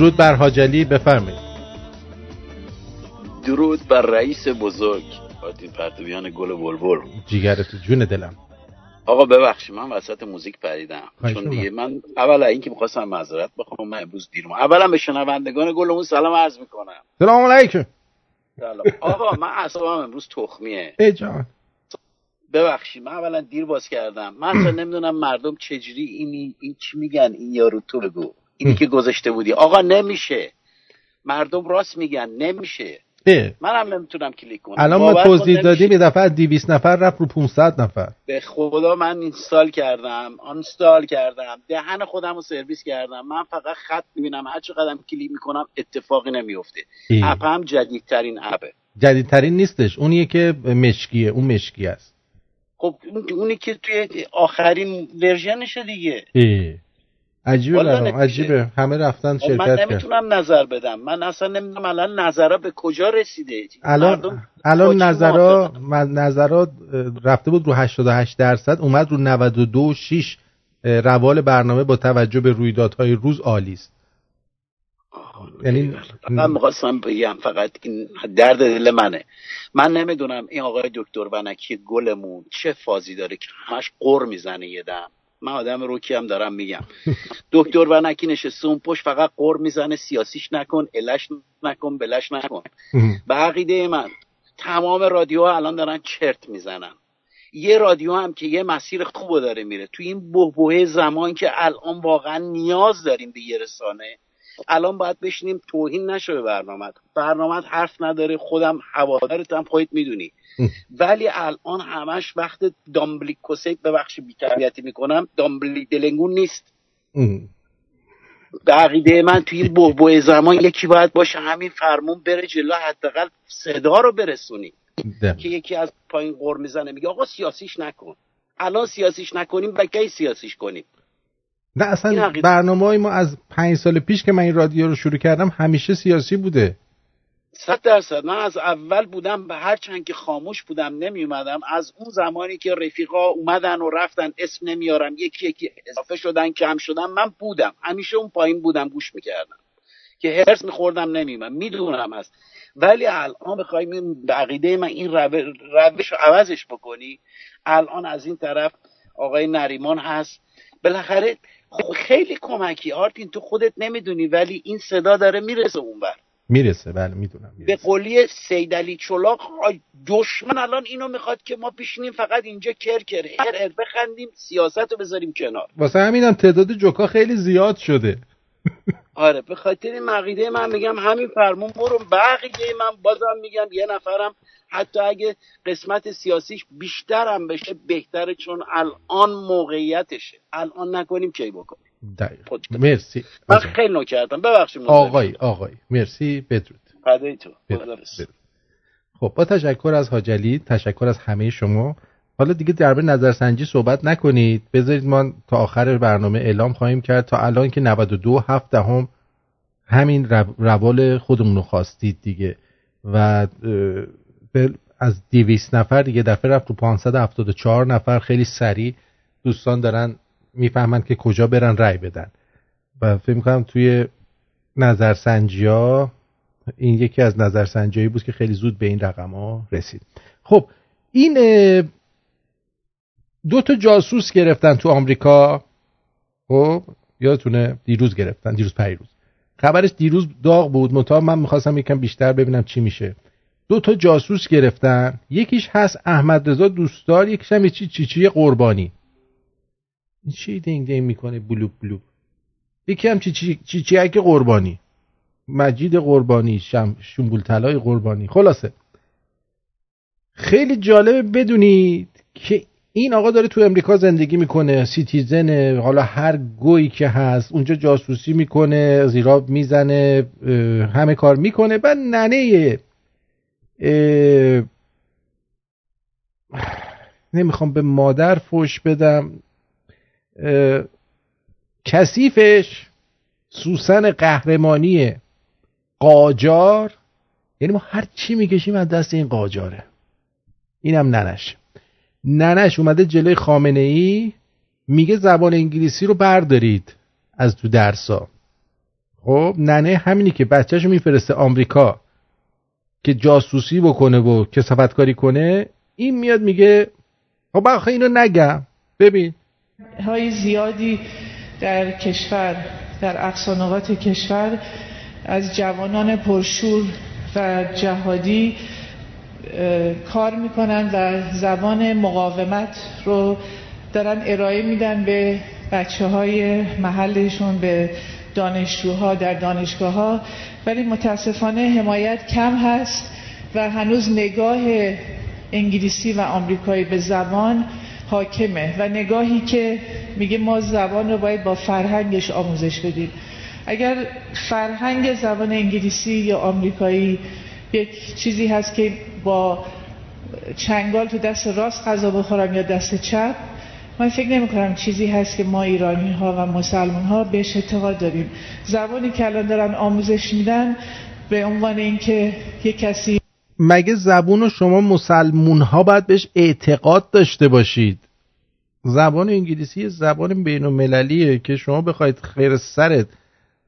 درود بر حاجلی بفرمایید. درود بر رئیس بزرگ. آتین پرتویان گل بلبل. جیگرت جون دلم. آقا ببخشید من وسط موزیک پریدم. چون دیگه من اول اینکه می‌خواستم معذرت بخوام من امروز دیرم اولا به شنوندگان گلمون سلام عرض می‌کنم. سلام علیکم. سلام. آقا من اصلا امروز تخمیه. ای جان. ببخشید من اولا دیر باز کردم. من اصلا نمی‌دونم مردم چجوری اینی این چی میگن این یارو تو بگو. اینی که گذاشته بودی. آقا نمیشه. مردم راست میگن نمیشه. منم نمی‌تونم کلیک کنم. الان ما توضیح دادیم یه دفعه 200 نفر رفت رو 500 نفر. به خدا من install کردم uninstall کردم دهن خودم رو سرویس کردم. من فقط خط می‌بینم هر چقدر کلیک می‌کنم اتفاقی نمیفته اپ هم جدیدترین اپه. جدیدترین نیستش. اونیه که مشکیه اون مشکی است. خب اونی که توی آخرین version شه دیگه. ای. عجیبه برام عجیبه. همه رفتن شرکت من نمی‌تونم نظر بدم. من اصلا نمی‌دونم الان نظرها به کجا رسیده؟ الان الان نظرها نظرها رفته بود رو 88 درصد اومد رو 92 6 روال برنامه با توجه به رویدادهای روز عالی است. یعنی من می‌خواستم بگم فقط این درد دل منه. من نمی‌دونم این آقای دکتر ونکی گلمون چه فازی داره که همش قر می‌زنه یه دم. من آدم روکی هم دارم میگم. دکتر ونکی نشسته اون پشت فقط قر می‌زنه سیاسیش نکن الش نکن بلش نکن. به عقیده من تمام رادیوها الان دارن چرت می‌زنن. یه رادیو هم که یه مسیر خوب داره میره. تو این بحبوه زمان که الان واقعا نیاز داریم به یه رسانه الان باید بشینیم توهین نشه به برنامه. برنامه حرف نداره خودم هوادارت هم خودت می‌دونی. ولی الان همش وقت دامبلیک کوسیت ببخشی بیتربیتی می‌کنم. دامبلیک دلنگون نیست به عقیده من توی این بحبوه زمان یکی باید باشه همین فرمون بره جلو حداقل صدا رو برسونی. که یکی از پایین قر می‌زنه میگه آقا سیاسیش نکن. الان سیاسیش نکنیم و کی سیاسیش کنیم. نه اصلا برنامه های ما از پنج سال پیش که من این رادیو رو شروع کردم همیشه سیاسی بوده. صد درصد. من از اول بودم به هر چند که خاموش بودم نمی اومدم از اون زمانی که رفیقا اومدن و رفتن اسم نمیارم یکی یکی اضافه شدن کم شدن من بودم. همیشه اون پایین بودم گوش می‌کردم. که هرس میخوردم نمیمم می‌دونم هست ولی الان بخوایم این عقیده من این روش رو عوضش بکنی الان از این طرف آقای نریمان هست. بالاخره خیلی کمکی. آرتین تو خودت نمی‌دونی ولی این صدا داره می‌رسه اونور. می‌رسه بله می‌دونم به قولی سیدلی چلاق دشمن الان اینو می‌خواد که ما پیشینیم فقط اینجا کرکر هر هر بخندیم سیاست رو بذاریم کنار. واسه همینم تعداد جوکا خیلی زیاد شده. آره به خاطر این عقیده من میگم همین فرمون برو بقیه من بازم میگم یه نفرم حتی اگه قسمت سیاسیش بیشتر هم بشه بهتره چون الان موقعیتشه. الان نکنیم کی بکنیم. مرسی. من خیلی نو کردم. ببخشید آقای آقای. مرسی. بدرود. فدای تو. خب با تشکر از حاجلی تشکر از همه شما. حالا دیگه درباره نظرسنجی صحبت نکنید. بذارید ما تا آخر برنامه اعلام خواهیم کرد. تا الان که 92 هفت دهم همین روال خودمون رو خواستید دیگه. و از 200 نفر یه دفعه رفت تو 574 نفر. خیلی سریع دوستان دارن می‌فهمن که کجا برن رای بدن. و فکر می‌کنم توی نظرسنجی ها این یکی از نظرسنجی بود که خیلی زود به این رقم ها رسید. خب این دو تا جاسوس گرفتن تو آمریکا. خب یادتونه؟ دیروز گرفتن دیروز پیروز خبرش دیروز داغ بود. مطابق من می‌خواستم یکم بیشتر ببینم چی میشه. دو تا جاسوس گرفتن. یکیش هست احمد رضا دوستدار یکیش هم چی چی قربانی. این چی دینگ دینگ می‌کنه؟ بلوب بلوب. یکی هم چی چی چی, قربانی. مجید قربانی شم شنبول طلای قربانی. خلاصه. خیلی جالبه بدونید که این آقا داره تو امریکا زندگی می‌کنه citizen حالا هر گهی که هست. اونجا جاسوسی می‌کنه زیراب می‌زنه همه کار می‌کنه. بعد ننه نمی‌خوام به مادر فوش بدم. کثیفش سوسن قهرمانی قاجار یعنی ما هر چی می‌کشیم از دست این قاجاره. اینم ننش. ننش اومده جلوی خامنه ای میگه زبان انگلیسی رو بردارید از تو درسا خب ننه همینی که بچهشو میفرسته آمریکا. که جاسوسی بکنه و کسافتکاری کنه این میاد میگه خب آخه اینو نگم. ببین. های زیادی در کشور در اقصانقات کشور از جوانان پرشور و جهادی کار می‌کنن و زبان مقاومت رو دارن ارائه میدن به بچه های محلشون به دانشجوها در دانشگاه ها ولی متاسفانه حمایت کم هست و هنوز نگاه انگلیسی و آمریکایی به زبان حاکمه و نگاهی که میگه ما زبان رو باید با فرهنگش آموزش بدیم. اگر فرهنگ زبان انگلیسی یا آمریکایی یک چیزی هست که با چنگال تو دست راست غذا بخورم یا دست چپ من فکر نمی کنم چیزی هست که ما ایرانی ها و مسلمان ها بهش اعتقاد داریم. زبانی که الان دارن آموزش میدن به عنوان اینکه یک کسی مگه زبون شما مسلمون ها باید بهش اعتقاد داشته باشید؟ زبان انگلیسی زبان بین المللیه که شما بخواید خیر سرت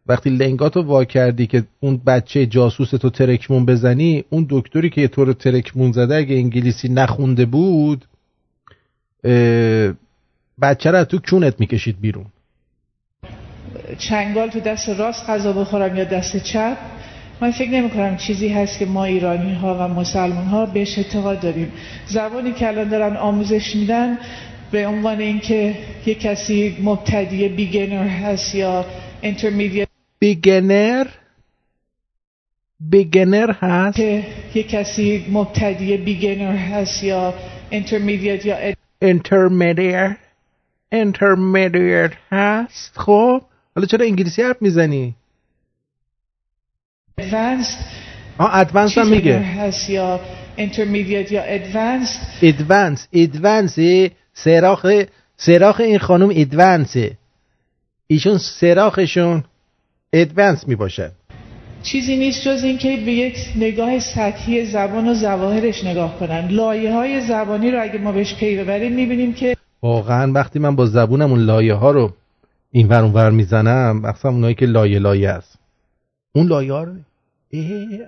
وقتی لنگاتو وا کردی که اون بچه جاسوس تو ترکمون بزنی اون دکتری که تو رو ترکمون زده اگه انگلیسی نخونده بود بچه رو تو کونت می‌کشید بیرون. چنگال تو دست راست غذا بخورم یا دست چپ؟ من فکر نمی کنم چیزی هست که ما ایرانی ها و مسلمان ها بهش اعتقاد داریم. زبانی که الان دارن آموزش میدن به عنوان اینکه یه کسی مبتدی beginner هست یا intermediate beginner beginner هست. که یه کسی مبتدی beginner هست یا intermediate یا intermediate intermediate هست خب؟ حالا چرا انگلیسی حرف می‌زنی؟ advanced آه advance هم میگه. هست یا intermediate یا advanced advance advance سراخ سراخ این خانم advance ه ایشون سراخشون advance می باشد چیزی نیست جز اینکه به یک نگاه سطحی زبان و ظواهرش نگاه کنن. لایه های زبانی رو اگه ما بهش پی ببریم می‌بینیم که واقعا وقتی من با زبونم اون لایه ها رو این ور ور می‌زنم مثلا اونایی که لایه لایه است. اون لایه ها رو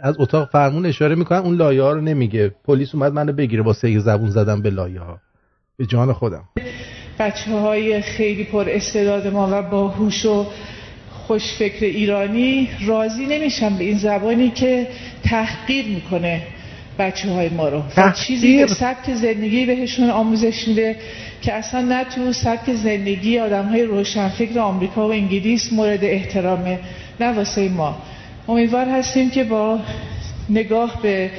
از اتاق فرمون اشاره می‌کنن اون لایه ها رو نمیگه. پلیس اومد منو بگیره با سه زبون زدم به لایه ها به جان خودم. بچه های خیلی پر استعداد ما و با هوش و خوشفکر ایرانی راضی نمیشن به این زبانی که تحقیر می‌کنه. بچه های ما رو. و چیزی که سبک زندگی بهشون آموزش میده که اصلا نه تو سبک زندگی آدم های روشنفکر آمریکا و انگلیس مورد احترامه نه واسه ما. امیدوار هستیم که با نگاه به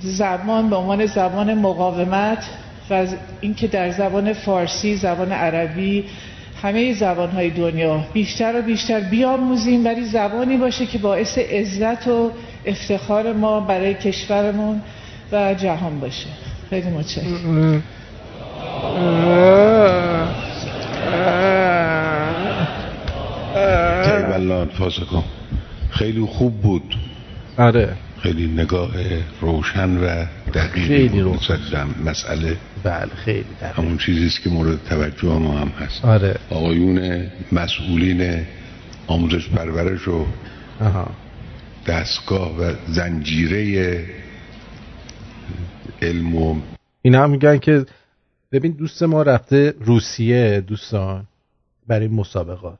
زبان به عنوان زبان مقاومت و اینکه در زبان فارسی زبان عربی همه زبان های دنیا بیشتر و بیشتر بیاموزیم ولی زبانی باشه که باعث عزت و افتخار ما برای کشورمون و جهان باشه. خیلی متشکرم. خیلی خوب بود. آره. خیلی نگاه روشن و دقیقی خیلی نسبت مسئله. بله خیلی دقیق. همون چیزی است که مورد توجه ما هم هست. آره. آقایون مسئولین آموزش پرورش و آها. دستگاه و زنجیره علم و اینا هم میگن که ببین دوست ما رفته روسیه دوستان برای مسابقات.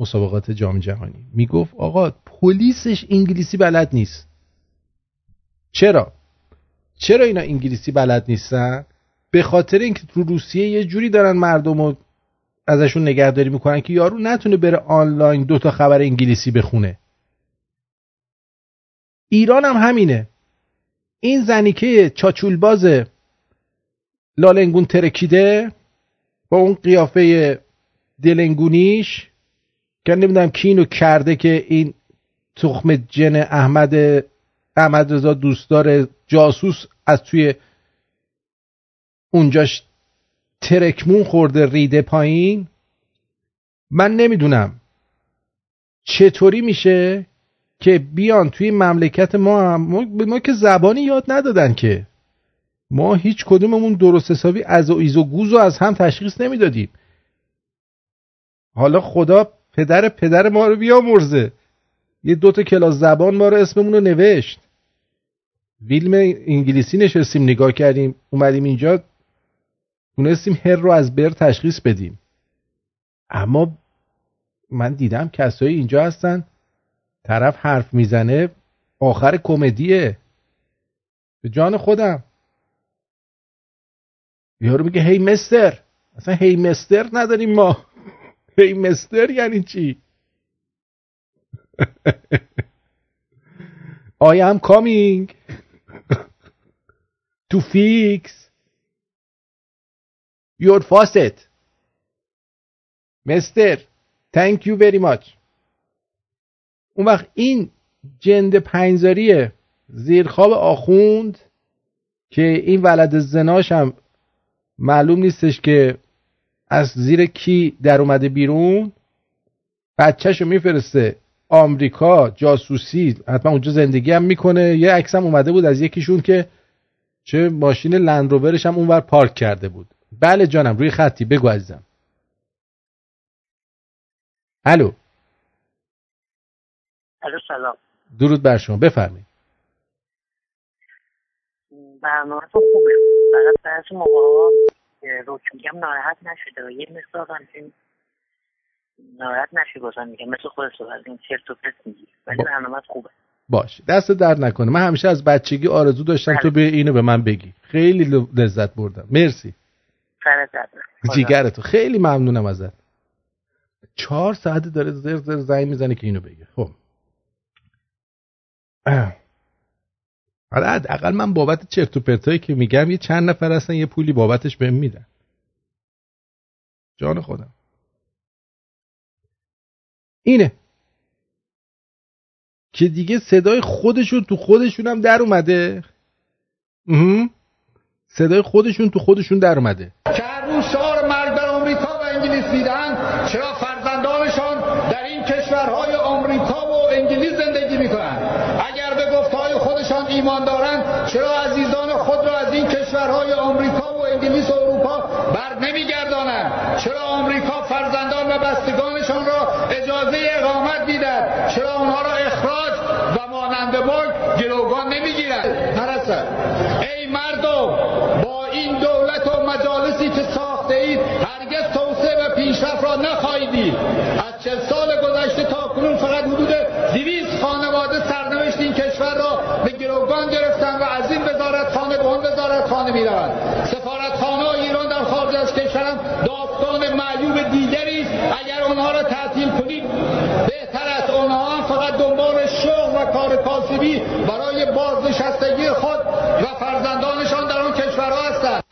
مسابقات جام جهانی. می‌گفت آقا پلیسش انگلیسی بلد نیست. چرا؟ چرا اینا انگلیسی بلد نیستن؟ به خاطر اینکه تو روسیه یه جوری دارن مردم رو ازشون نگهداری می‌کنن که یارو نتونه بره آنلاین دو تا خبر انگلیسی بخونه. ایران هم همینه. این زنیکه چاچولباز لالنگون ترکیده با اون قیافه دلنگونیش که نمی‌دونم کی اینو کرده که این تخم جن احمد احمد رضا دوستدار جاسوس از توی اونجاش ترکمون خورده ریده پایین. من نمی‌دونم چطوری میشه که بیان توی مملکت ما ما, ما که زبانی یاد ندادن که. ما هیچ کدوممون درست حسابی از و ایز و گوز و از هم تشخیص نمی‌دادیم. حالا خدا پدر پدر ما رو بیامرزه. یه دوتا کلاس زبان ما رو اسممون رو نوشت. ویلم انگلیسی نشستیم نگاه کردیم اومدیم اینجا تونستیم هر رو از بر تشخیص بدیم. اما من دیدم کسایی اینجا هستن طرف حرف می‌زنه آخر کمدیه. به جان خودم. یارو میگه هی مستر. اصلا هی مستر نداریم ما. هی مستر یعنی چی؟ I am coming. To fix your faucet. مستر thank you very much. اون وقت این جند پنجزاریه زیرخواب آخوند که این ولد زناش هم معلوم نیستش که از زیر کی در اومده بیرون؟ بچهشو میفرسته. آمریکا جاسوسی حتما اونجا زندگی هم می‌کنه. یه عکس هم اومده بود از یکیشون که چه ماشین لندروورش هم اونور پارک کرده بود. بله جانم روی خطی. بگو عزیزم. الو. الو سلام. درود بر شما. بفرمایید. برنامه تو خوبه؟ فقط بعضی موقع ها رو که میگم ناراحت نشده. و یه مقدار همچین ناراحت نشی بازم میگم. مثل خود از این چرت و پرت میگی. ولی برنامه خوبه. باش. دست درد نکنه. من همیشه از بچگی آرزو داشتم تو به اینو به من بگی. خیلی لذت بردم. مرسی. جیگرتو. خیلی ممنونم ازت. چهار ساعت داره زر زر زنگ می‌زنه که اینو بگه. خب. حالا حداقل من بابت چرت و پرتایی که میگم یه چند نفر هستن یه پولی بابتش بهم میدن. جان خودم. اینه. که دیگه صدای خودشون تو خودشون هم در اومده. صدای خودشون تو خودشون در اومده. که روز شعار مرگ بر آمریکا و انگلیس میدن چرا فرزندانشان در این کشورهای آمریکا و انگلیس زندگی می‌کنن اگر به گفتهای خودشان ایمان دارند. چرا عزیزان خود را از این کشورهای آمریکا و انگلیس و اروپا بر نمیگردانند؟ چرا آمریکا فرزندان و بستگانشان را اجازه اقامت میدن چرا آنها را اخراج و مانند مرگ گروگان نمی‌گیرند؟ پرستن ای مردم با این دولت و مجالسی که ساخته اید هرگز توسعه و پیشرفت را نخواهید دید از چه سال گذشته تا کنون فقط حدود دویست خانواده سرنوشت این کشور را به گروگان گرفتن و از این وزارت خانه به اون وزارت خانه می روند سفارت خانه ایران در خارج از کشورم معیوب دیگری است اگر آنها را تعطیل کنید بهتر است آنها فقط دنبال شغل و کار کاسبی برای بازنشستگی خود و فرزندانشان در آن کشورها هستند.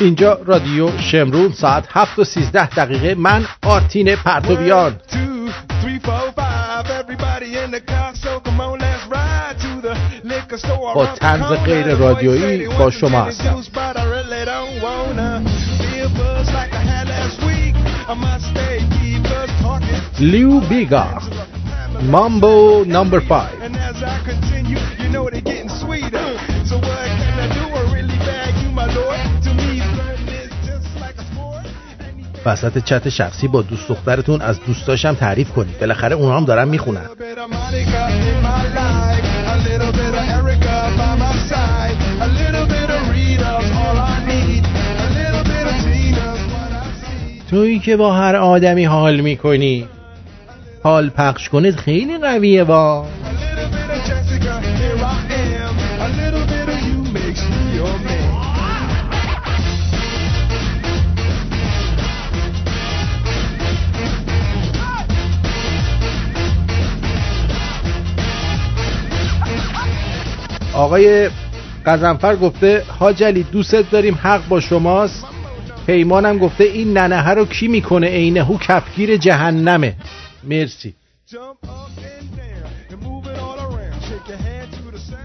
اینجا رادیو شمرون ساعت 7 و 13 دقیقه. من آرتین پرتویان. با طرز غیر رادیویی با شما هستم لیو بیگا مامبو نمبر 5 وسط چت شخصی با دوست دخترتون از دوستاشم تعریف کنید. بالاخره اونا هم دارن می‌خونن. تویی که با هر آدمی حال می‌کنی حال پخش کنید خیلی قویه با. آقای قزنفر گفته حاجلی دوست داریم حق با شماست پیمانم گفته این ننه رو کی می‌کنه؟ عینه هو کفگیر جهنمه. مرسی.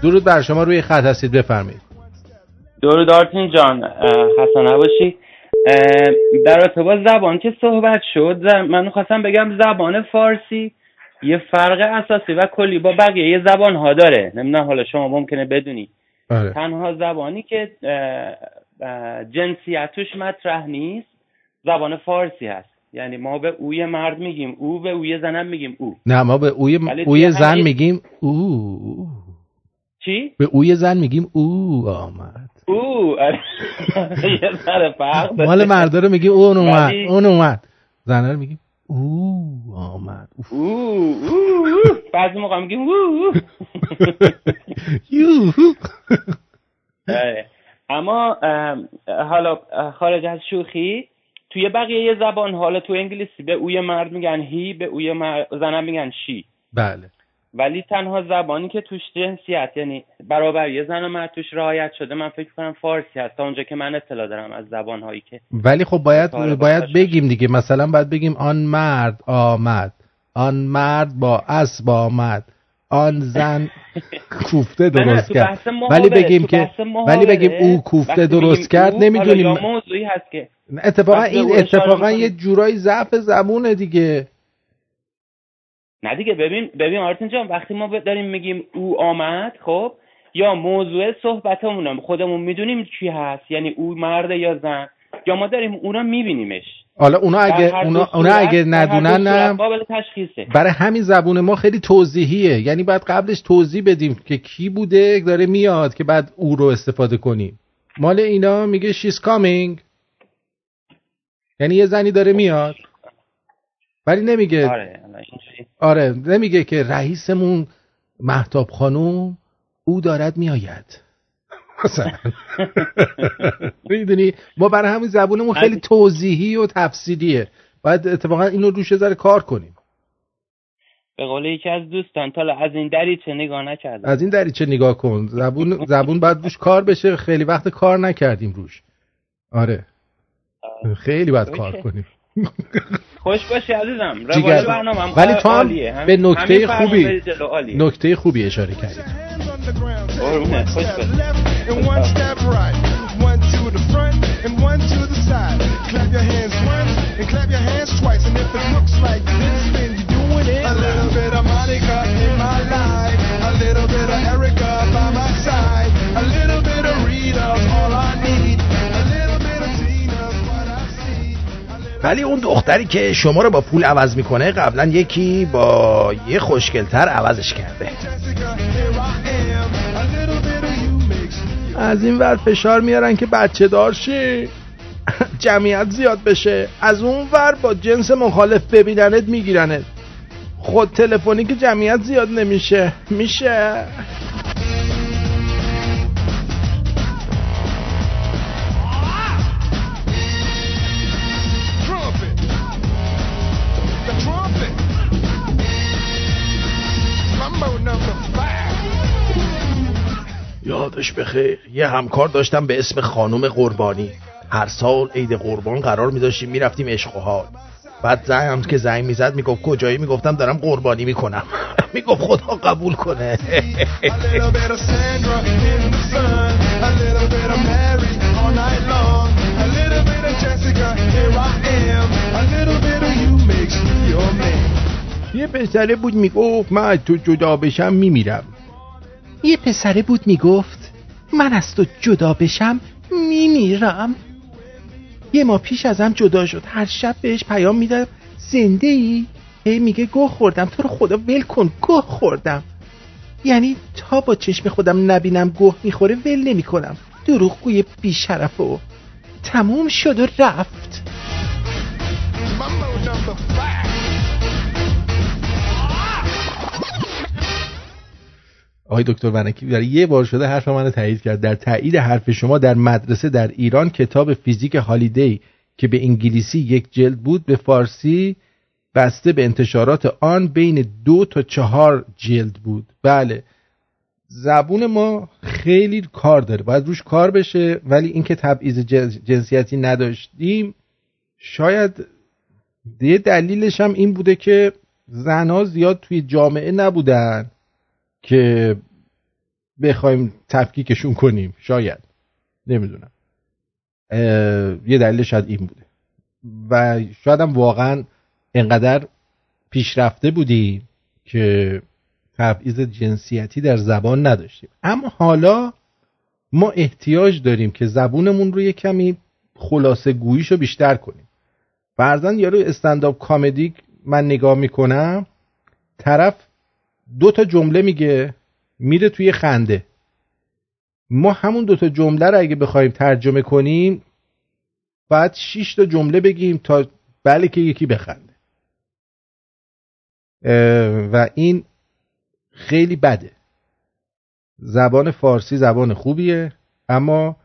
درود بر شما روی خط هستید بفرمایید. درود آرتین جان خسته نباشی. در ارتباط زبان که صحبت شد من خواستم بگم زبان فارسی یه فرق اساسی و کلی با بقیه زبان ها داره. نمی‌دونم حالا شما ممکنه بدونی. آره. تنها زبانی که جنسیتش مطرح نیست زبان فارسی هست یعنی ما به اوی مرد میگیم او به اوی زنم میگیم او نه ما به اوی, ولی اوی زن میگیم او چی؟ به اوی زن میگیم او آمد او آره. یه. مال مردا رو میگیم اون اومد اون اومد زنه رو میگیم او آمد. او او. بعضی موقع میگیم او او. اما ام، حالا خارج از شوخی توی بقیه زبان حالا تو انگلیسی به اوی مرد میگن هی به اوی زنم میگن شی. بله. ولی تنها زبانی که توش جنسیت یعنی برابری زن و مرد توش رعایت شده من فکر کنم فارسی هست. تا اونجا که من اطلاع دارم از زبانهایی که ولی خب باید باید باشه. بگیم دیگه. مثلا باید بگیم آن مرد آمد. آن مرد با اسب آمد. آن زن کوفته نه، درست کرد. ولی بگیم که ولی بگیم او کوفته درست کرد نمی‌دونیم. موضوعی هست که اتفاقا این اتفاقا یه جورایی ضعف زبونه دیگه. نه دیگه ببین ببین آرتین جان وقتی ما داریم میگیم او آمد خب یا موضوع صحبتمون خودمون می‌دونیم چی هست یعنی او مرد یا زن یا ما داریم اونا میبینیمش. حالا اونا اگه اونا, اونا اگه ندونن برای همین زبون ما خیلی توضیحیه. یعنی باید قبلش توضیح بدیم که کی بوده داره میاد که بعد او رو استفاده کنیم. مال اینا میگه she's coming. یعنی یه زنی داره میاد. ولی نمیگه آره. آره نمیگه که رئیسمون محتاب خانوم او دارد میآید. مثلا می‌دونی؟ ما برای همین زبونمون خیلی توضیحی و تفصیلیه. باید اتفاقا اینو روش ذره کار کنیم. به قول یکی از دوستان تا از این دریچه نگاه نکردم؟ از این دریچه نگاه کن. زبون زبون باید روش کار بشه. خیلی وقت کار نکردیم روش. آره. خیلی باید کار. کنیم. خوش باشی عزیزم. ولی تو هم به نکته خوبی. نکته خوبی اشاره کردی. ولی اون دختری که شما رو با پول عوض می‌کنه قبلا یکی با یه خوشگلتر عوضش کرده. از این ور فشار میارن که بچه دار شی. جمعیت زیاد بشه. از اون ور با جنس مخالف ببیننت میگیرنت. خود تلفنی که جمعیت زیاد نمیشه. میشه. یادش بخیر. یه همکار داشتم به اسم خانم قربانی. هر سال عید قربان قرار میداشتیم می‌رفتیم عشق و حال. بعد زنم که زنگ می‌زد می‌گفت کجایی؟ می‌گفتم دارم قربانی می‌کنم. می‌گفت خدا قبول کنه. یه پسره بود می‌گفت من از تو جدا بشم میمیرم. یه پسره بود می‌گفت من از تو جدا بشم میمیرم. یه ماه پیش ازم جدا شد. هر شب بهش پیام میدم زنده ای؟ هی میگه گوه خوردم. تو رو خدا ول کن گوه خوردم. یعنی تا با چشم خودم نبینم گوه می‌خوره ول نمی‌کنم. دروغگوی بیشرف و تموم شد و رفت. آقای دکتر ونکی برای یه بار شده حرف منو تایید کرد. در تایید حرف شما در مدرسه در ایران کتاب فیزیک هالیدی که به انگلیسی یک جلد بود به فارسی بسته به انتشارات آن بین دو تا چهار جلد بود. بله. زبون ما خیلی کار داره. باید روش کار بشه ولی اینکه تبعیض جنس- جنسیتی نداشتیم شاید یه دلیلش هم این بوده که زنها زیاد توی جامعه نبودن. که بخوایم تفکیکشون کنیم. شاید. نمی‌دونم. یه دلیل شاید این بوده. و شاید هم واقعا انقدر پیشرفته بودیم که تبعیض جنسیتی در زبان نداشتیم. اما حالا ما احتیاج داریم که زبونمون رو یه کمی خلاصه گوییشو بیشتر کنیم. فرزن یارو استنداپ کامدی من نگاه می‌کنم طرف دو تا جمله میگه میره توی خنده. ما همون دو تا جمله رو اگه بخوایم ترجمه کنیم بعد شش تا جمله بگیم تا بله که یکی بخنده. و این خیلی بده. زبان فارسی زبان خوبیه اما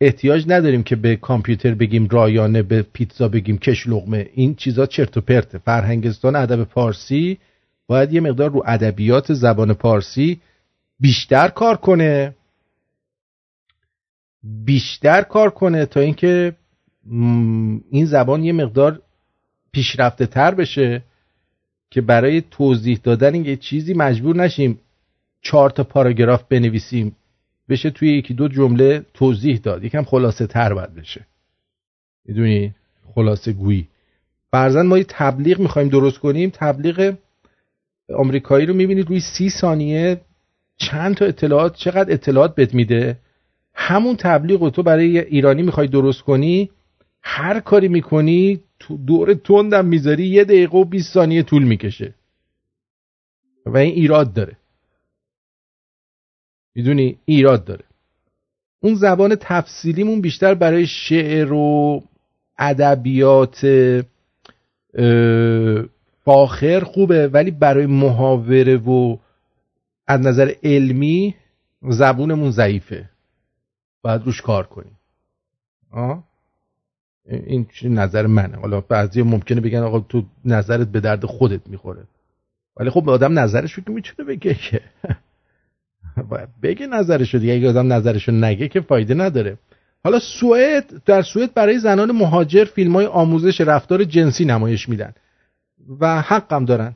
احتیاج نداریم که به کامپیوتر بگیم رایانه به پیتزا بگیم کش لغمه این چیزا چرت و پرته. فرهنگستان ادب فارسی باید یه مقدار رو ادبیات زبان پارسی بیشتر کار کنه. بیشتر کار کنه تا اینکه این زبان یه مقدار پیشرفته تر بشه که برای توضیح دادن یه چیزی مجبور نشیم چهار تا پاراگراف بنویسیم. بشه توی یکی دو جمله توضیح داد. یکم خلاصه تر باید بشه. می‌دونی؟ خلاصه گویی. فرزن ما یه تبلیغ می‌خوایم درست کنیم. تبلیغ آمریکایی رو می‌بینید روی سی ثانیه چند تا اطلاعات چقدر اطلاعات بهت میده؟ همون تبلیغ رو تو برای ایرانی می‌خوای درست کنی هر کاری می‌کنی تو دور تندم می‌ذاری یه دقیقه و 20 ثانیه طول می‌کشه. و این ایراد داره. می‌دونی؟ ایراد داره. اون زبان تفصیلیمون بیشتر برای شعر و ادبیات فاخر خوبه ولی برای محاوره و از نظر علمی زبونمون ضعیفه. باید روش کار کنیم. آه؟ این چی نظر منه. حالا بعضی ممکنه بگن آقا تو نظرت به درد خودت می‌خوره. ولی خب آدم نظرش رو که می‌تونه بگه که. باید بگه نظرشو دیگه. اگه آدم نظرشو نگه که فایده نداره. حالا سوئد در سوئد برای زنان مهاجر فیلم های آموزش رفتار جنسی نمایش میدن. و حقم دارن.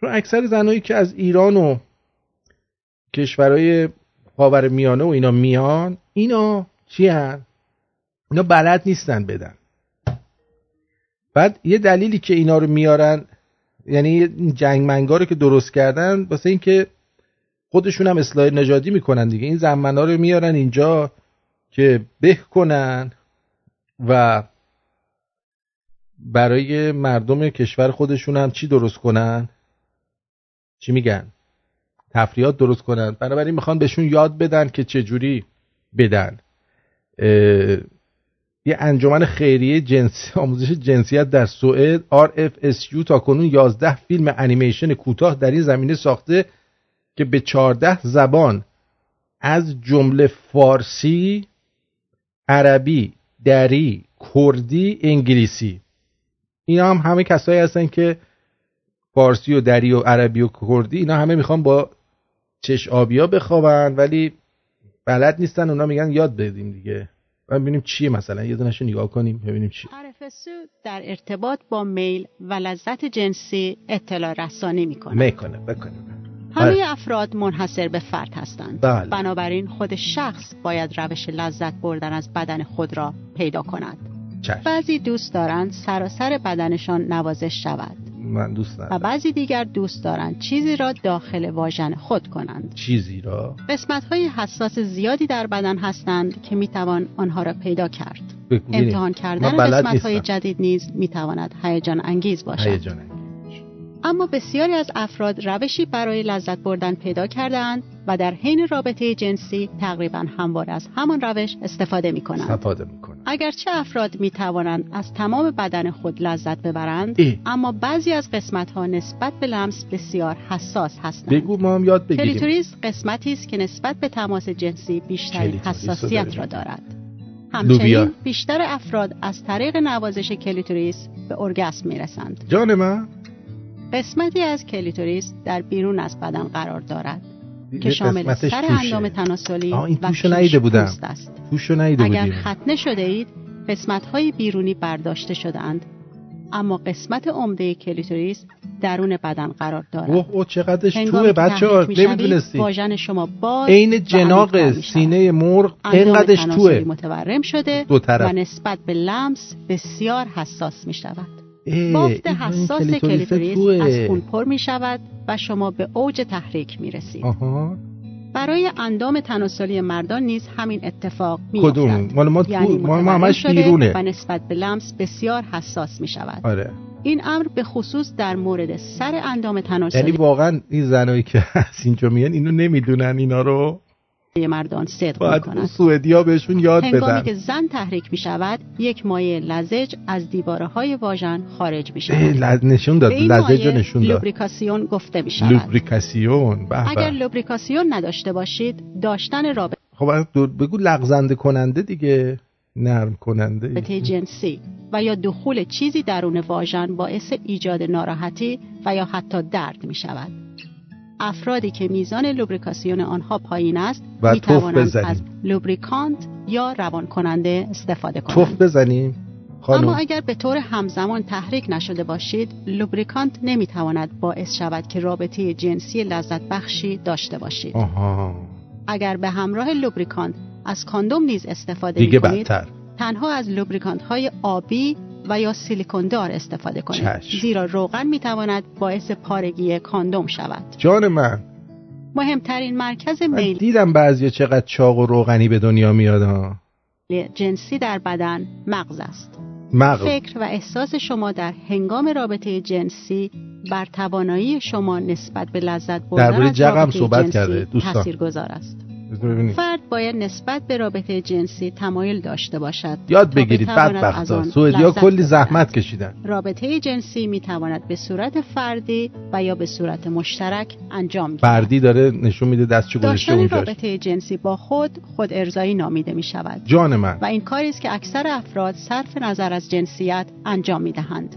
چون اکثر زنایی که از ایران و کشورهای خاور میانه و اینا میان اینا چی هن؟ اینا بلد نیستن بدن. بعد یه دلیلی که اینا رو میارن یعنی این جنگ منگا رو که درست کردن واسه اینکه خودشون هم اصلاح نژادی می‌کنن دیگه. این زنمنا رو میارن اینجا که به کنن و برای مردم کشور خودشون هم چی درست کنن؟ چی میگن؟ تفریحات درست کنن. بنابراین می‌خوان بهشون یاد بدن که چجوری بدن. اه، یه انجمن خیریه جنسی آموزش جنسیت در سوئد RFSU تا کنون 11 فیلم انیمیشن کوتاه در این زمینه ساخته که به 14 زبان از جمله فارسی، عربی، دری، کردی، انگلیسی. اینا هم همه کسایی هستن که فارسی و دری و عربی و کردی اینا همه می‌خوان با چش آبیا بخوابن ولی بلد نیستن اونا میگن یاد بدیم دیگه. و ببینیم چیه مثلا یه دونشو نگاه کنیم ببینیم چی. RFSU در ارتباط با میل و لذت جنسی اطلاع رسانی می‌کنه. می‌کنه بکنه. همه افراد منحصر به فرد هستند. بله. بنابراین خود شخص باید روش لذت بردن از بدن خود را پیدا کند. چشم. بعضی دوست دارند سراسر بدنشان نوازش شود. من دوست و ندارم. بعضی دیگر دوست دارند چیزی را داخل واژن خود کنند. چیزی را؟ قسمت های حساس زیادی در بدن هستند که می‌توان آنها را پیدا کرد. امتحان کردن قسمت های. جدید نیز می‌تواند هیجان انگیز باشد. هیجان اما بسیاری از افراد روشی برای لذت بردن پیدا کردهاند و در حین رابطه جنسی تقریبا همواره از همان روش استفاده می کنند. استفاده می‌کنه اگرچه افراد می توانند از تمام بدن خود لذت ببرند اه. اما بعضی از قسمت ها نسبت به لمس بسیار حساس هستند بگو ما هم یاد بگیریم کلیتوریس قسمتی است که نسبت به تماس جنسی بیشترین رو حساسیت. را دارد لوبیا. همچنین بیشتر افراد از طریق نوازش کلیتوریس به ارگسم می رسند جان من قسمتی از کلیتوریس در بیرون از بدن قرار دارد که شامل سر. اندام تناسلی این و پیش بودم. پوست است. اگر ختنه شده اید قسمت های بیرونی برداشته شدهاند. اما قسمت عمده کلیتوریس درون بدن قرار دارد. اوه اوه چقدرش توه بچه ها نمی‌دونستی. واژن شما باز عین و جناق. سینه مرغ اینقدرش توه. متورم شده دو طرف. و نسبت به لمس بسیار حساس می شود بافت این حساس کلیتوریس. از خون پر می شود و شما به اوج تحریک می رسید آها. برای اندام تناسلی مردان نیز همین اتفاق می کدوم؟ مال ما یعنی ما همش بیرونه. و نسبت به لمس بسیار حساس می شود آره. این امر به خصوص در مورد سر اندام یعنی تناسلی واقعا این زنایی که از اینجا میان اینو نمی‌دونن اینا رو؟ مردان صدق می باید کند سوئدیا بهشون یاد هنگامی بدن. که زن تحریک می شود یک مایع لزج از دیواره های واژن خارج می اه، شود لز- نشون داد لزج نشون داد. لوبریکاسیون گفته می شود لوبریکاسیون به اگر لوبریکاسیون نداشته باشید داشتن رابطه خب بگو لغزنده کننده دیگه نرم کننده. جنسی و یا دخول چیزی درون واژن باعث ایجاد ناراحتی و یا حتی درد می شود افرادی که میزان لوبریکاسیون آنها پایین است و می توانند بزنیم. از lubricant یا روان کننده استفاده توف کنند بزنیم اما خانم اگر به طور همزمان تحریک نشده باشید lubricant نمی‌تواند باعث شود که رابطه جنسی لذت بخشی داشته باشید. آها. اگر به همراه lubricant از کاندوم نیز استفاده دیگه می‌کنید بدتر. تنها از lubricant های آبی و یا سیلیکون دار استفاده کنید. چشم. زیرا روغن می‌تواند باعث پارگی کاندوم شود. جان من. مهمترین مرکز میل. دیدم بعضی چقدر چاق و روغنی به دنیا میاد ها. جنسی در بدن مغز است. مغز. فکر و احساس شما در هنگام رابطه جنسی بر توانایی شما نسبت به لذت بردن درباره از جغم رابطه صحبت جنسی کرده، دوستان. تاثیرگذار است. فرد باید نسبت به رابطه جنسی تمایل داشته باشد. یاد بگیرید بتواند بدبختا. سوئدیا کلی. زحمت کشیدن. رابطه جنسی می تواند به صورت فردی و یا به صورت مشترک انجام گیرد. فردی داره نشون میده دستشو گذاشته داشتن اونجاش. رابطه جنسی با خود خود ارزایی نامیده می شود جان من. و این کاری است که اکثر افراد صرف نظر از جنسیت انجام می دهند.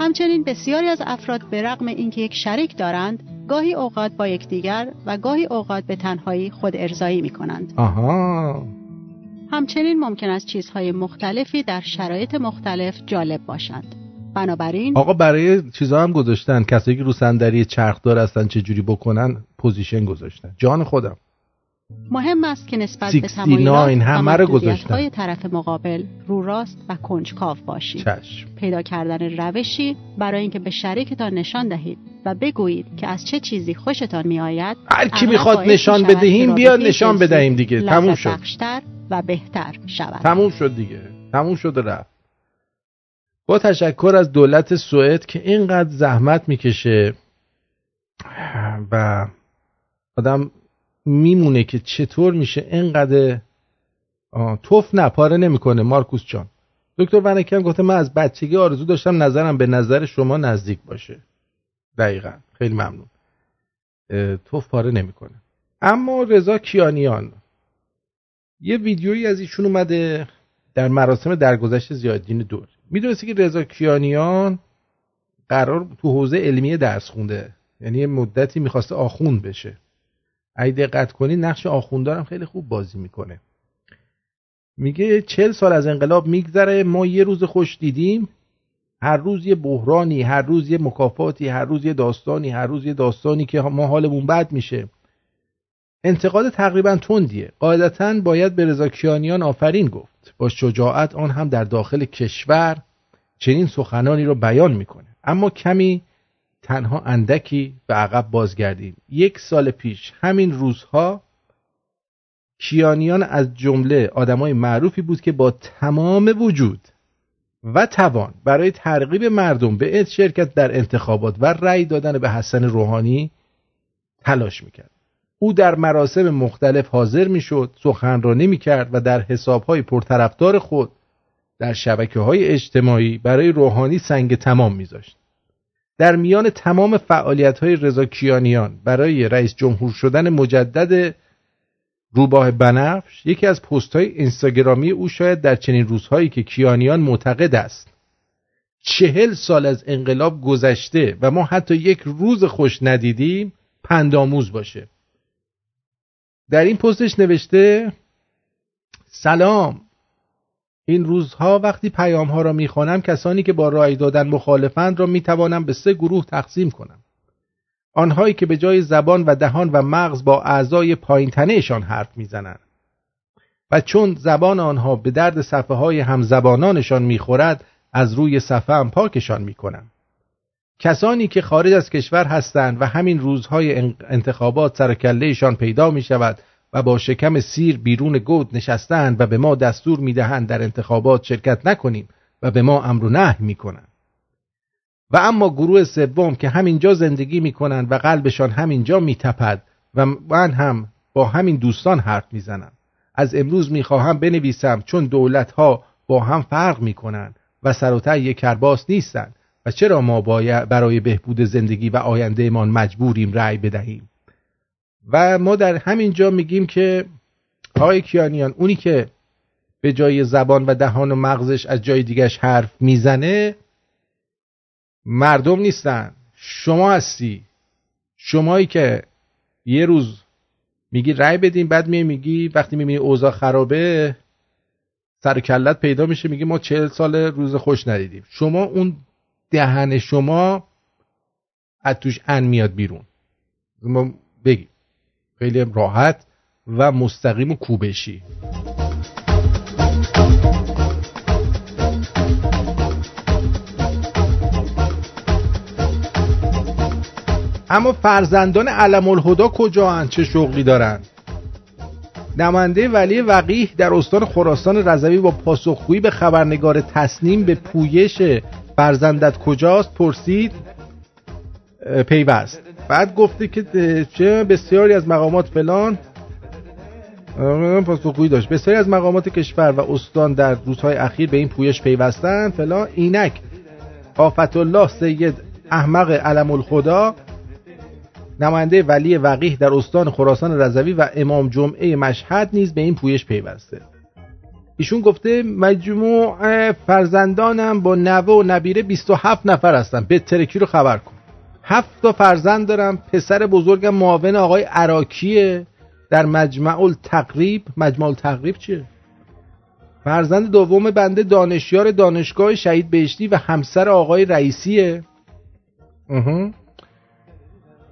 همچنین بسیاری از افراد به رغم اینکه یک شریک دارند گاهی اوقات با یکدیگر و گاهی اوقات به تنهایی خود ارزایی می کنند آها. همچنین ممکن است چیزهای مختلفی در شرایط مختلف جالب باشند. بنابراین آقا برای چیزا هم گذاشتن. کسایی که رو صندلی چرخدار هستن چه جوری بکنن؟ پوزیشن گذاشتن. جان خودم. مهم است که نسبت به 69 تمایلات و همه رو محدودیت‌های طرف مقابل رو راست و کنجکاو باشید. چشم. پیدا کردن روشی برای اینکه به شریکتان نشان دهید و بگویید که از چه چیزی خوشتان میآید. هر کی می‌خواد نشان بدهیم بیاد نشان بدهیم دیگه. تموم شد. و بهتر شود. تموم شد دیگه. تموم شد و رفت. با تشکر از دولت سوئد که اینقدر زحمت می‌کشه و آدم میمونه که چطور میشه اینقدر توف نه پاره نمی‌کنه. مارکوس جان دکتر ونکن گفته من از بچگی آرزو داشتم نظرم به نظر شما نزدیک باشه. دقیقا. خیلی ممنون. توف پاره نمی‌کنه. اما رضا کیانیان یه ویدیویی از ایشون اومده در مراسم درگذشت زیادین دور. می‌دونستی که رضا کیانیان قرار تو حوزه علمیه درس خونده. یعنی مدتی می‌خواسته آخوند بشه. اگه دقت کنی نقش آخوندارم خیلی خوب بازی می‌کنه. میگه چل سال از انقلاب میگذره ما یه روز خوش دیدیم هر روز یه بحرانی هر روز یه مکافاتی هر روز یه داستانی هر روز یه داستانی که ما حالمون بد میشه. انتقاد تقریبا تندیه. قاعدتا باید به رضا کیانیان آفرین گفت. با شجاعت آن هم در داخل کشور چنین سخنانی رو بیان می‌کنه. اما کمی تنها اندکی به عقب بازگردیم یک سال پیش همین روزها کیانیان از جمله آدمای معروفی بود که با تمام وجود و توان برای ترغیب مردم به شرکت در انتخابات و رأی دادن به حسن روحانی تلاش می‌کرد. او در مراسم مختلف حاضر می‌شد سخنرانی می‌کرد و در حسابهای پرطرفدار خود در شبکه های اجتماعی برای روحانی سنگ تمام میذاشت. در میان تمام فعالیت های رضا کیانیان برای رئیس جمهور شدن مجدد روباه بنفش یکی از پست های اینستاگرامی او شاید در چنین روزهایی که کیانیان معتقد است. چهل سال از انقلاب گذشته و ما حتی یک روز خوش ندیدیم پندآموز باشه. در این پستش نوشته سلام. این روزها وقتی پیام ها را می‌خوانم کسانی که با رای دادن مخالفند را می‌توانم به سه گروه تقسیم کنم. آنهایی که به جای زبان و دهان و مغز با اعضای پایینتنهشان حرف می‌زنند. و چون زبان آنها به درد صفحه های همزبانانشان می‌خورد از روی صفحه هم پاکشان می‌کنم. کسانی که خارج از کشور هستند و همین روزهای انتخابات سرکلهشان پیدا می شود و با شکم سیر بیرون گود نشستند و به ما دستور می دهند در انتخابات شرکت نکنیم و به ما امر و نهی می کنند. و اما گروه سوم که همینجا زندگی می کنند و قلبشان همینجا می تپد و من هم با همین دوستان حرف می زنم. از امروز می خواهم بنویسم چون دولت ها با هم فرق می کنند و سر یک کرباس نیستند و چرا ما باید برای بهبود زندگی و آیندهمان مجبوریم رأی بدهیم و ما در همین جا میگیم که آقای کیانیان اونی که به جای زبان و دهان و مغزش از جای دیگش حرف می‌زنه مردم نیستن. شما هستی. شمایی که یه روز میگی رأی بدیم بعد می میگی وقتی می‌بینی اوضاع خرابه سر کلت پیدا میشه میگی ما چهل سال روز خوش ندیدیم. شما اون دهن شما از توش ان میاد بیرون. ما بگیم. خیلی راحت و مستقیم و کوبشی. اما فرزندان علم الهدا کجا هن؟ چه شغلی دارن؟ نماینده ولی وقیح در استان خراسان رضوی با پاسخگویی به خبرنگار تسنیم به پویش فرزندت کجاست پرسید پیوست. بعد گفته که چه بسیاری از مقامات فلان. اه، پاسخگویی داشت. بسیاری از مقامات کشور و استان در روزهای اخیر به این پویش پیوستن فلان. اینک آفت الله سید احمق علم الخدا نماینده ولی وقیح در استان خراسان رضوی و امام جمعه مشهد نیز به این پویش پیوسته. ایشون گفته مجموع فرزندانم با نوه و نبیره 27 نفر هستن. به ترکی رو خبر کن. هفت تا فرزند دارم پسر بزرگم معاون آقای عراکیه در مجمع التقریب مجمع التقریب چیه؟ فرزند دوم بنده دانشیار دانشگاه شهید بهشتی و همسر آقای رئیسیه.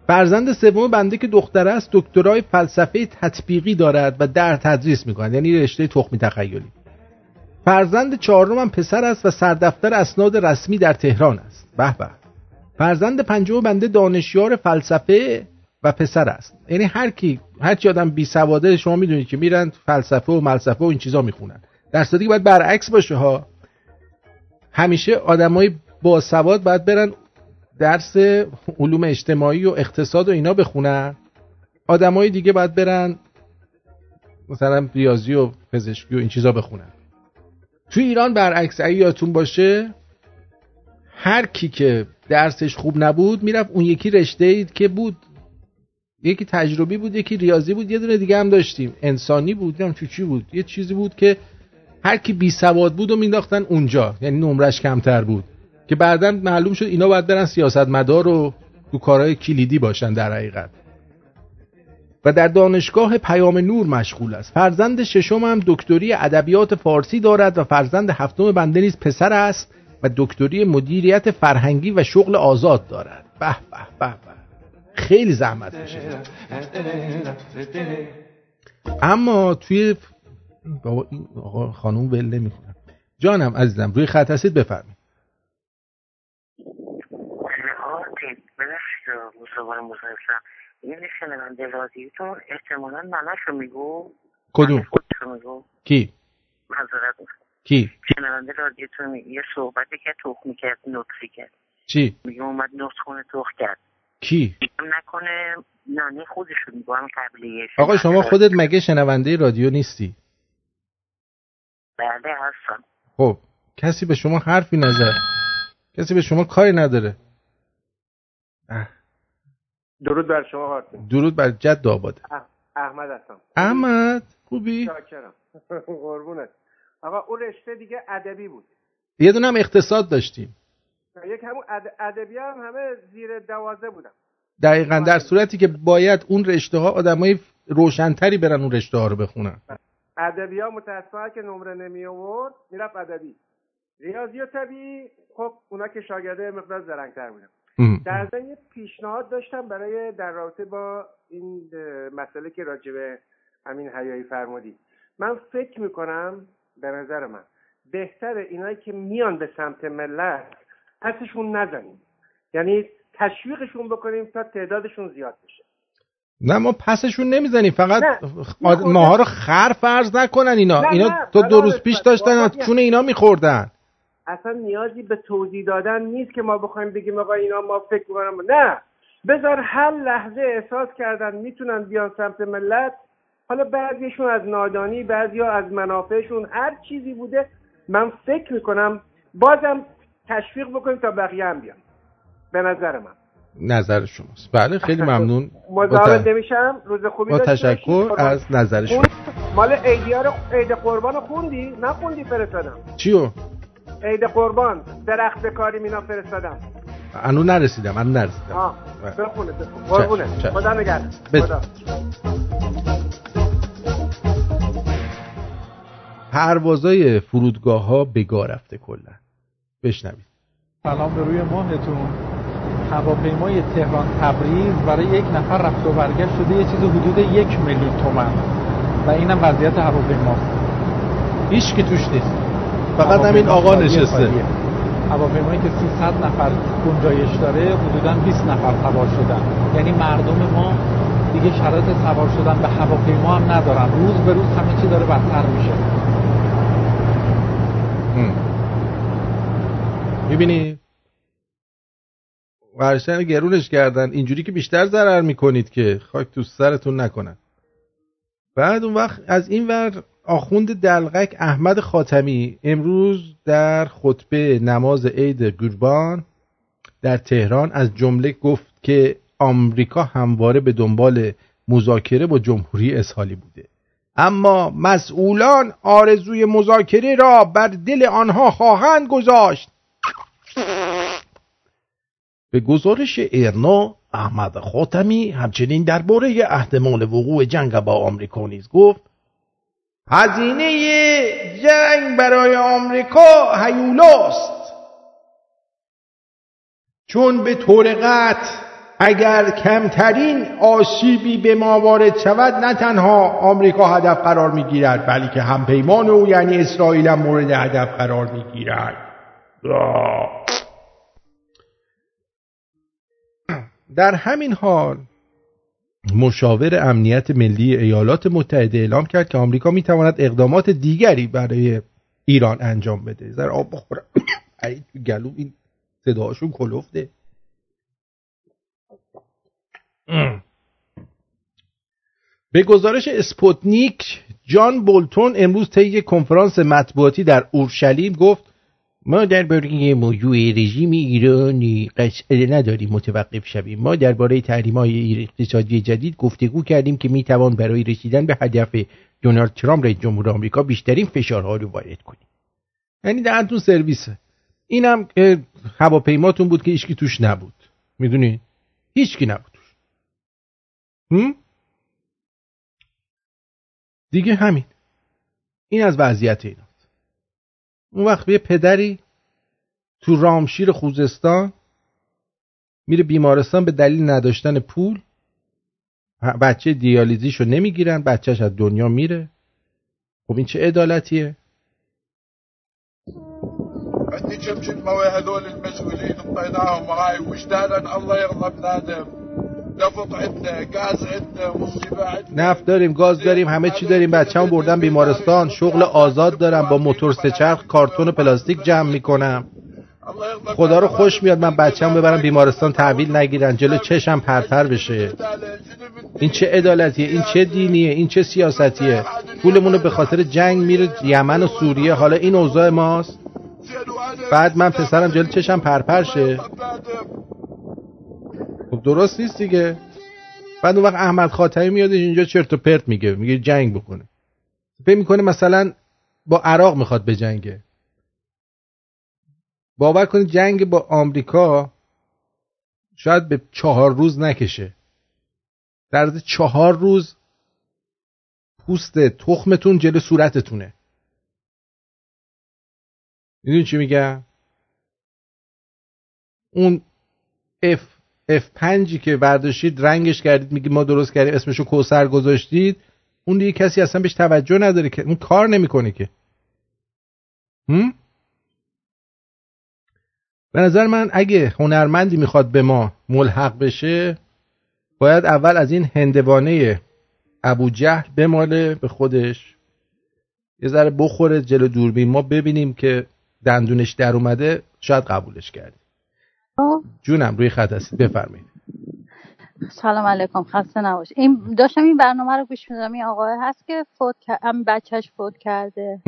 فرزند سوم بنده که دختر است دکترای فلسفه تطبیقی دارد و در تدریس می‌کند یعنی رشته تخمی تخیلی. فرزند چهارم هم پسر است و سردفتر اسناد رسمی در تهران است. به به. فرزند پنجم بنده دانشیار فلسفه و پسر است. یعنی هر کی هر چی آدم بی سواده شما می‌دونید که میرن فلسفه و ملسفه و این چیزا می‌خونن. در صورتی که باید برعکس باشه ها همیشه آدمای با سواد باید برن درس علوم اجتماعی و اقتصاد و اینا بخونن. آدمای دیگه باید برن مثلا ریاضی و پزشکی و این چیزا بخونن. توی ایران برعکس اگه یادتون باشه هر کی که درسش خوب نبود می‌رفت اون یکی رشته اید که بود. یکی تجربی بود یکی ریاضی بود یه دونه دیگه هم داشتیم. انسانی بود نمی‌دونم چی چی بود. یه چیزی بود که هر کی بی سواد بود و مینداختن اونجا. یعنی نمرش کمتر بود. که بعدا معلوم شد اینا باید برن سیاستمدار و تو کارهای کلیدی باشن در حقیقت. و در دانشگاه پیام نور مشغول است. فرزند ششم هم دکتری ادبیات فارسی دارد و فرزند هفتم بنده نیز پسر است. و دکتری مدیریت فرهنگی و شغل آزاد دارد. به به به به. خیلی زحمت میشه اما توی بابا این آقا خانوم ول نمی‌کنه. جانم عزیزم روی خط هستید بفرمایید. این شنونده رادیوتون احتمالا ننشو میگو. کدوم؟ کی؟ معذرت کی؟ شنونده رادیوتون میگه یه صحبتی که تخ می‌کرد نطفی کرد. چی؟ میگه اومد نطخونه تخ کرد. کی؟ میگم نکنه نانه خودشو میگو هم قبلیه آقا شما خودت مگه شنونده رادیو نیستی؟ بله هستم. خب کسی به شما حرفی نزد. کسی به شما کاری نداره. اه. درود بر شما قاسم درود بر جد آباده. احمد هستم. احمد خوبی؟ شاکرم. قربونت. آقا اون رشته دیگه ادبی بود. یه دونه هم اقتصاد داشتیم. یک همون اد- ادبی هم همه زیر دوازه بودم دقیقا در صورتی که باید اون رشته ها آدمای روشنتری برن اون رشته ها رو بخونن. ادبی ها متاسفانه که نمره نمی آورد می‌رفت ادبی. ریاضی و طبیعی خب اونا که شاگرده مقدار زرنگتر بودن. در ضمن یه پیشنهاد داشتم برای در رابطه با این مسئله که راجع به امین حیایی فرمودی. من فکر می‌کنم به نظر من. بهتر اینایی که میان به سمت ملت پسشون نزنیم. یعنی تشویقشون بکنیم تا تعدادشون زیاد بشه. نه ما پسشون نمی‌زنیم. فقط. آد- ماها رو خر فرض نکنن اینا. نه، اینا نه، تو دو روز پیش. داشتن از. چون اینا میخوردن. اصلا نیازی به توضیح دادن نیست که ما بخوایم بگیم آقا اینا ما فکر می‌کنم نه. بذار هر لحظه احساس کردن می‌تونن بیان سمت ملت. حالا بعضیشون از نادانی بعضی از منافعشون هر چیزی بوده من فکر می‌کنم بازم تشویق بکنیم تا بقیه هم بیان. به نظر من. نظر شماست. بله خیلی ممنون. مزاحمت ت- نمیشم. روز خوبی با تشکر. از نظر شما. مال عیدیار عید قربان خوندی؟ نخوندی فرستادم. چیو؟ عید قربان. درخت کاری مینا فرستادم. انو نرسیدم انو نرسیدم. آه. بله. بخونه بخونه. خدا بس. خدا. پروازای فرودگاه ها بگاه رفته کلا. بشنوید. سلام به روی ماهتون. هواپیمای تهران تبریز. برای یک نفر رفت و برگشت شده یه چیز حدود یک میلیون تومن و اینم وضعیت هواپیماست هیچ که توش نیست. فقط همین آقا نشسته. هواپیمایی که 300 نفر گنجایش داره حدودا 20 نفر سوار شدن. یعنی مردم ما دیگه شرایط سوار شدن به هواپیما هم ندارن. روز به روز همه چی داره بدتر میشه. می‌بینی؟ ورشتن گرونش کردن. اینجوری که بیشتر ضرر می‌کنید که خاک تو سرتون نکنن. بعد اون وقت از این ور آخوند دلغک احمد خاتمی امروز در خطبه نماز عید گربان در تهران از جمله گفت که آمریکا همواره به دنبال مذاکره با جمهوری اسحالی بوده. اما مسئولان آرزوی مذاکره را بر دل آنها خواهند گذاشت. به گزارش ایرنا احمد خاتمی همچنین درباره احتمال وقوع جنگ با آمریکا نیز گفت هزینه جنگ برای آمریکا هیولاست. چون به طور قطع اگر کمترین آسیبی به ما وارد شود نه تنها آمریکا هدف قرار می‌گیرد بلکه همپیمان او یعنی اسرائیل هم مورد هدف قرار می‌گیرد. در همین حال مشاور امنیت ملی ایالات متحده اعلام کرد که آمریکا می‌تواند اقدامات دیگری برای ایران انجام بده. زر آب بخورم گلو این صداشون کلفته. به گزارش اسپوتنیک جان بولتون امروز طی کنفرانس مطبوعاتی در اورشلیم گفت ما درباره موضوع رژیم ایرانی قصه نداریم متوقف شویم. ما درباره تحریم های اقتصادی جدید گفتگو کردیم که می‌توان برای رسیدن به هدف دونالد ترامپ رئیس جمهور آمریکا بیشترین فشارها رو وارد کنیم. یعنی دهنتون سرویسه اینم هواپیماتون بود که هیچکی توش نبود. می‌دونی؟ هیچکی نبود. دیگه همین. این از وضعیت اینا اون وقت یه پدری تو رامشیر خوزستان میره بیمارستان به دلیل نداشتن پول. بچه دیالیزیشو نمی‌گیرن بچهش از دنیا میره. خب این چه عدالتیه؟ بدي جمجم موي هذول المسؤولين طيناهم معاي وجدانا الله يغضب نادم نفط عندنا گاز عندنا مصيبه عندنا نفت داریم گاز داریم همه چی داریم. بچه‌مو بردم بیمارستان شغل آزاد دارم با موتور سهچرخ کارتون و پلاستیک جمع می‌کنم خدا رو خوش میاد من بچه‌مو ببرم بیمارستان تحویل نگیرن جلو چشم پرپر بشه. این چه عدالتیه؟ این چه دینیه؟ این چه سیاستیه؟ پولمون رو به خاطر جنگ میره یمن و سوریه. حالا این اوضاع ماست. بعد من پسرم جلو چشم پرپر شه. خب درست نیست دیگه. بعد اون وقت احمد خاتمی میاد اینجا چرت و پرت میگه. میگه جنگ بکنه. فکر می‌کنه مثلا با عراق می‌خواد به جنگه باور کنید جنگ با آمریکا شاید به چهار روز نکشه. در چهار روز پوست تخمتون جلو صورتتونه. می‌دونی چی میگم؟ اون F F5 که برداشتید رنگش کردید میگی ما درست کردیم اسمشو کوسر گذاشتید. اون دیگه کسی اصلا بهش توجه نداره که اون کار نمی‌کنه که. هم؟ به نظر من اگه هنرمندی می‌خواد به ما ملحق بشه باید اول از این هندوانه ابو جهل بماله به خودش. یه ذره بخوره جلو دوربین ما ببینیم که دندونش در اومده شاید قبولش کردیم جونم روی خط هستید. بفرمایید. سلام علیکم خسته نباش این داشتم این برنامه رو گوش میدم این آقای هست که فوت هم بچهش فوت کرده.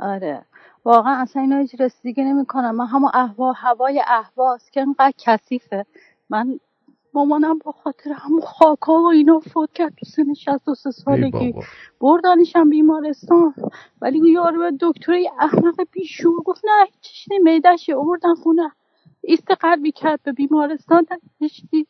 آره. واقعا اصلا اینا هیچ رسیدگی نمی‌کنم. من همون اهوا هوای اهواست که انقدر کثیفه. من مامانم با خاطر همون خاکا و اینا فوت کرد تو سن 63 سالگی. بردنشم بیمارستان. ولی یارو به دکتر احمق بیشور گفت نه هیچیش نی میدهش آوردن خونه. ایست قلبی کرد به بیمارستان. دید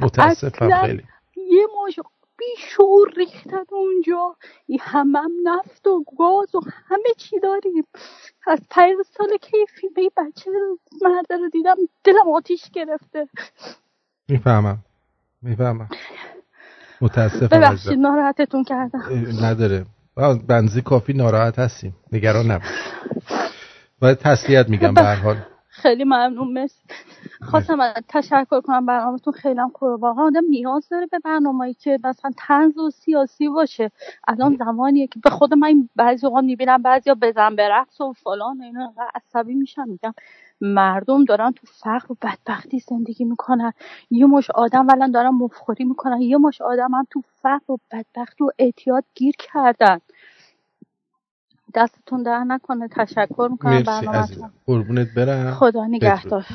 متاسفم خیلی. یه ماش بیشور ریختن اونجا. این همم نفت و گاز و همه چی داریم. از پیر سال که فیلم بچه مرده رو دیدم دلم آتیش گرفته. می‌فهمم. می‌فهمم. متاسفم ببخشید ناراحتتون کردم. نداره. بنزی کافی ناراحت هستیم. نگران نباش باید تسلیت میگم به هر حال. خیلی ممنون مرسی. خواستم تشکر کنم برنامهتون خیلی هم خوبه واقعا آدم نیاز داره به برنامه‌ای که مثلا تنز و سیاسی باشه. الان زمانیه که به خود من بعضی اوقات می‌بینم بعضیا بزن به رقص و فلان و اینا عصبی میشم. میگم مردم دارن تو فقر و بدبختی زندگی می‌کنن. یه مش آدم ولن دارن مفخوری می‌کنن. یه مش آدم هم تو فقر و بدبختی و اعتیاد گیر کردن. دستتون در نکنه. تشکر می‌کنم. برنامه قربونت برم. خدا نگهدار.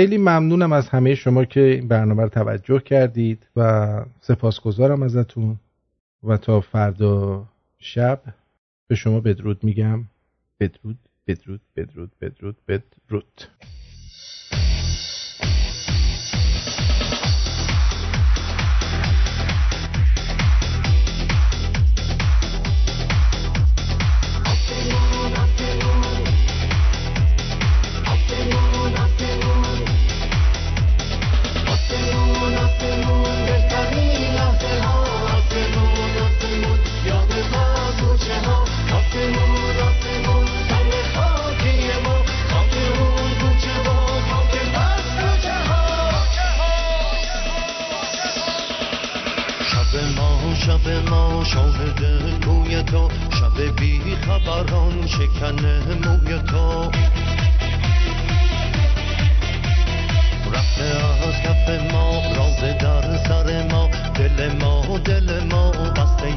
خیلی ممنونم از همه شما که این برنامه رو توجه کردید و سپاسگزارم ازتون. و تا فردا شب به شما بدرود میگم. بدرود بدرود بدرود بدرود بدرود. ما شاهد کوی تو شب بی خبران شکن موی تو. رفته از کف ما راز در سر ما دل ما دل ما بسته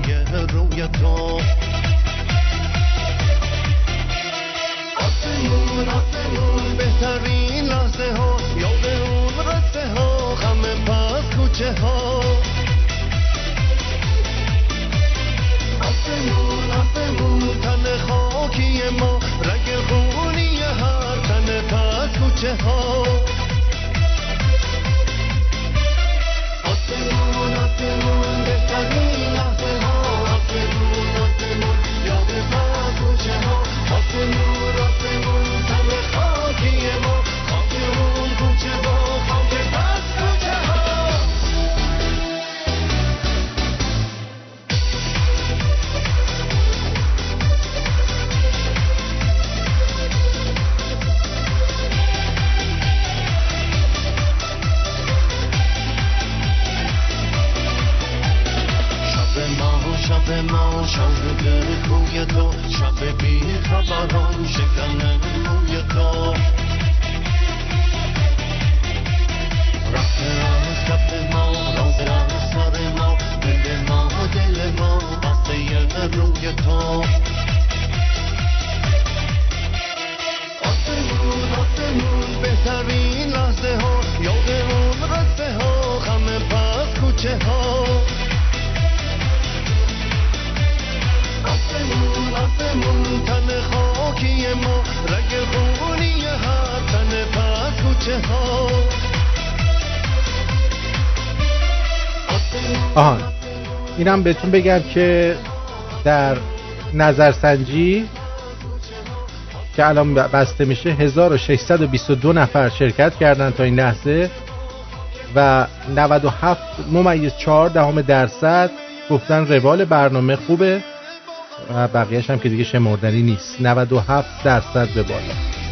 اینم بهتون بگم که در نظرسنجی که الان بسته میشه 1622 نفر شرکت کردن تا این لحظه و 97 ممیز 4 دهم درصد گفتن روال برنامه خوبه و بقیهش هم که دیگه شمردنی نیست. 97 درصد به بالا.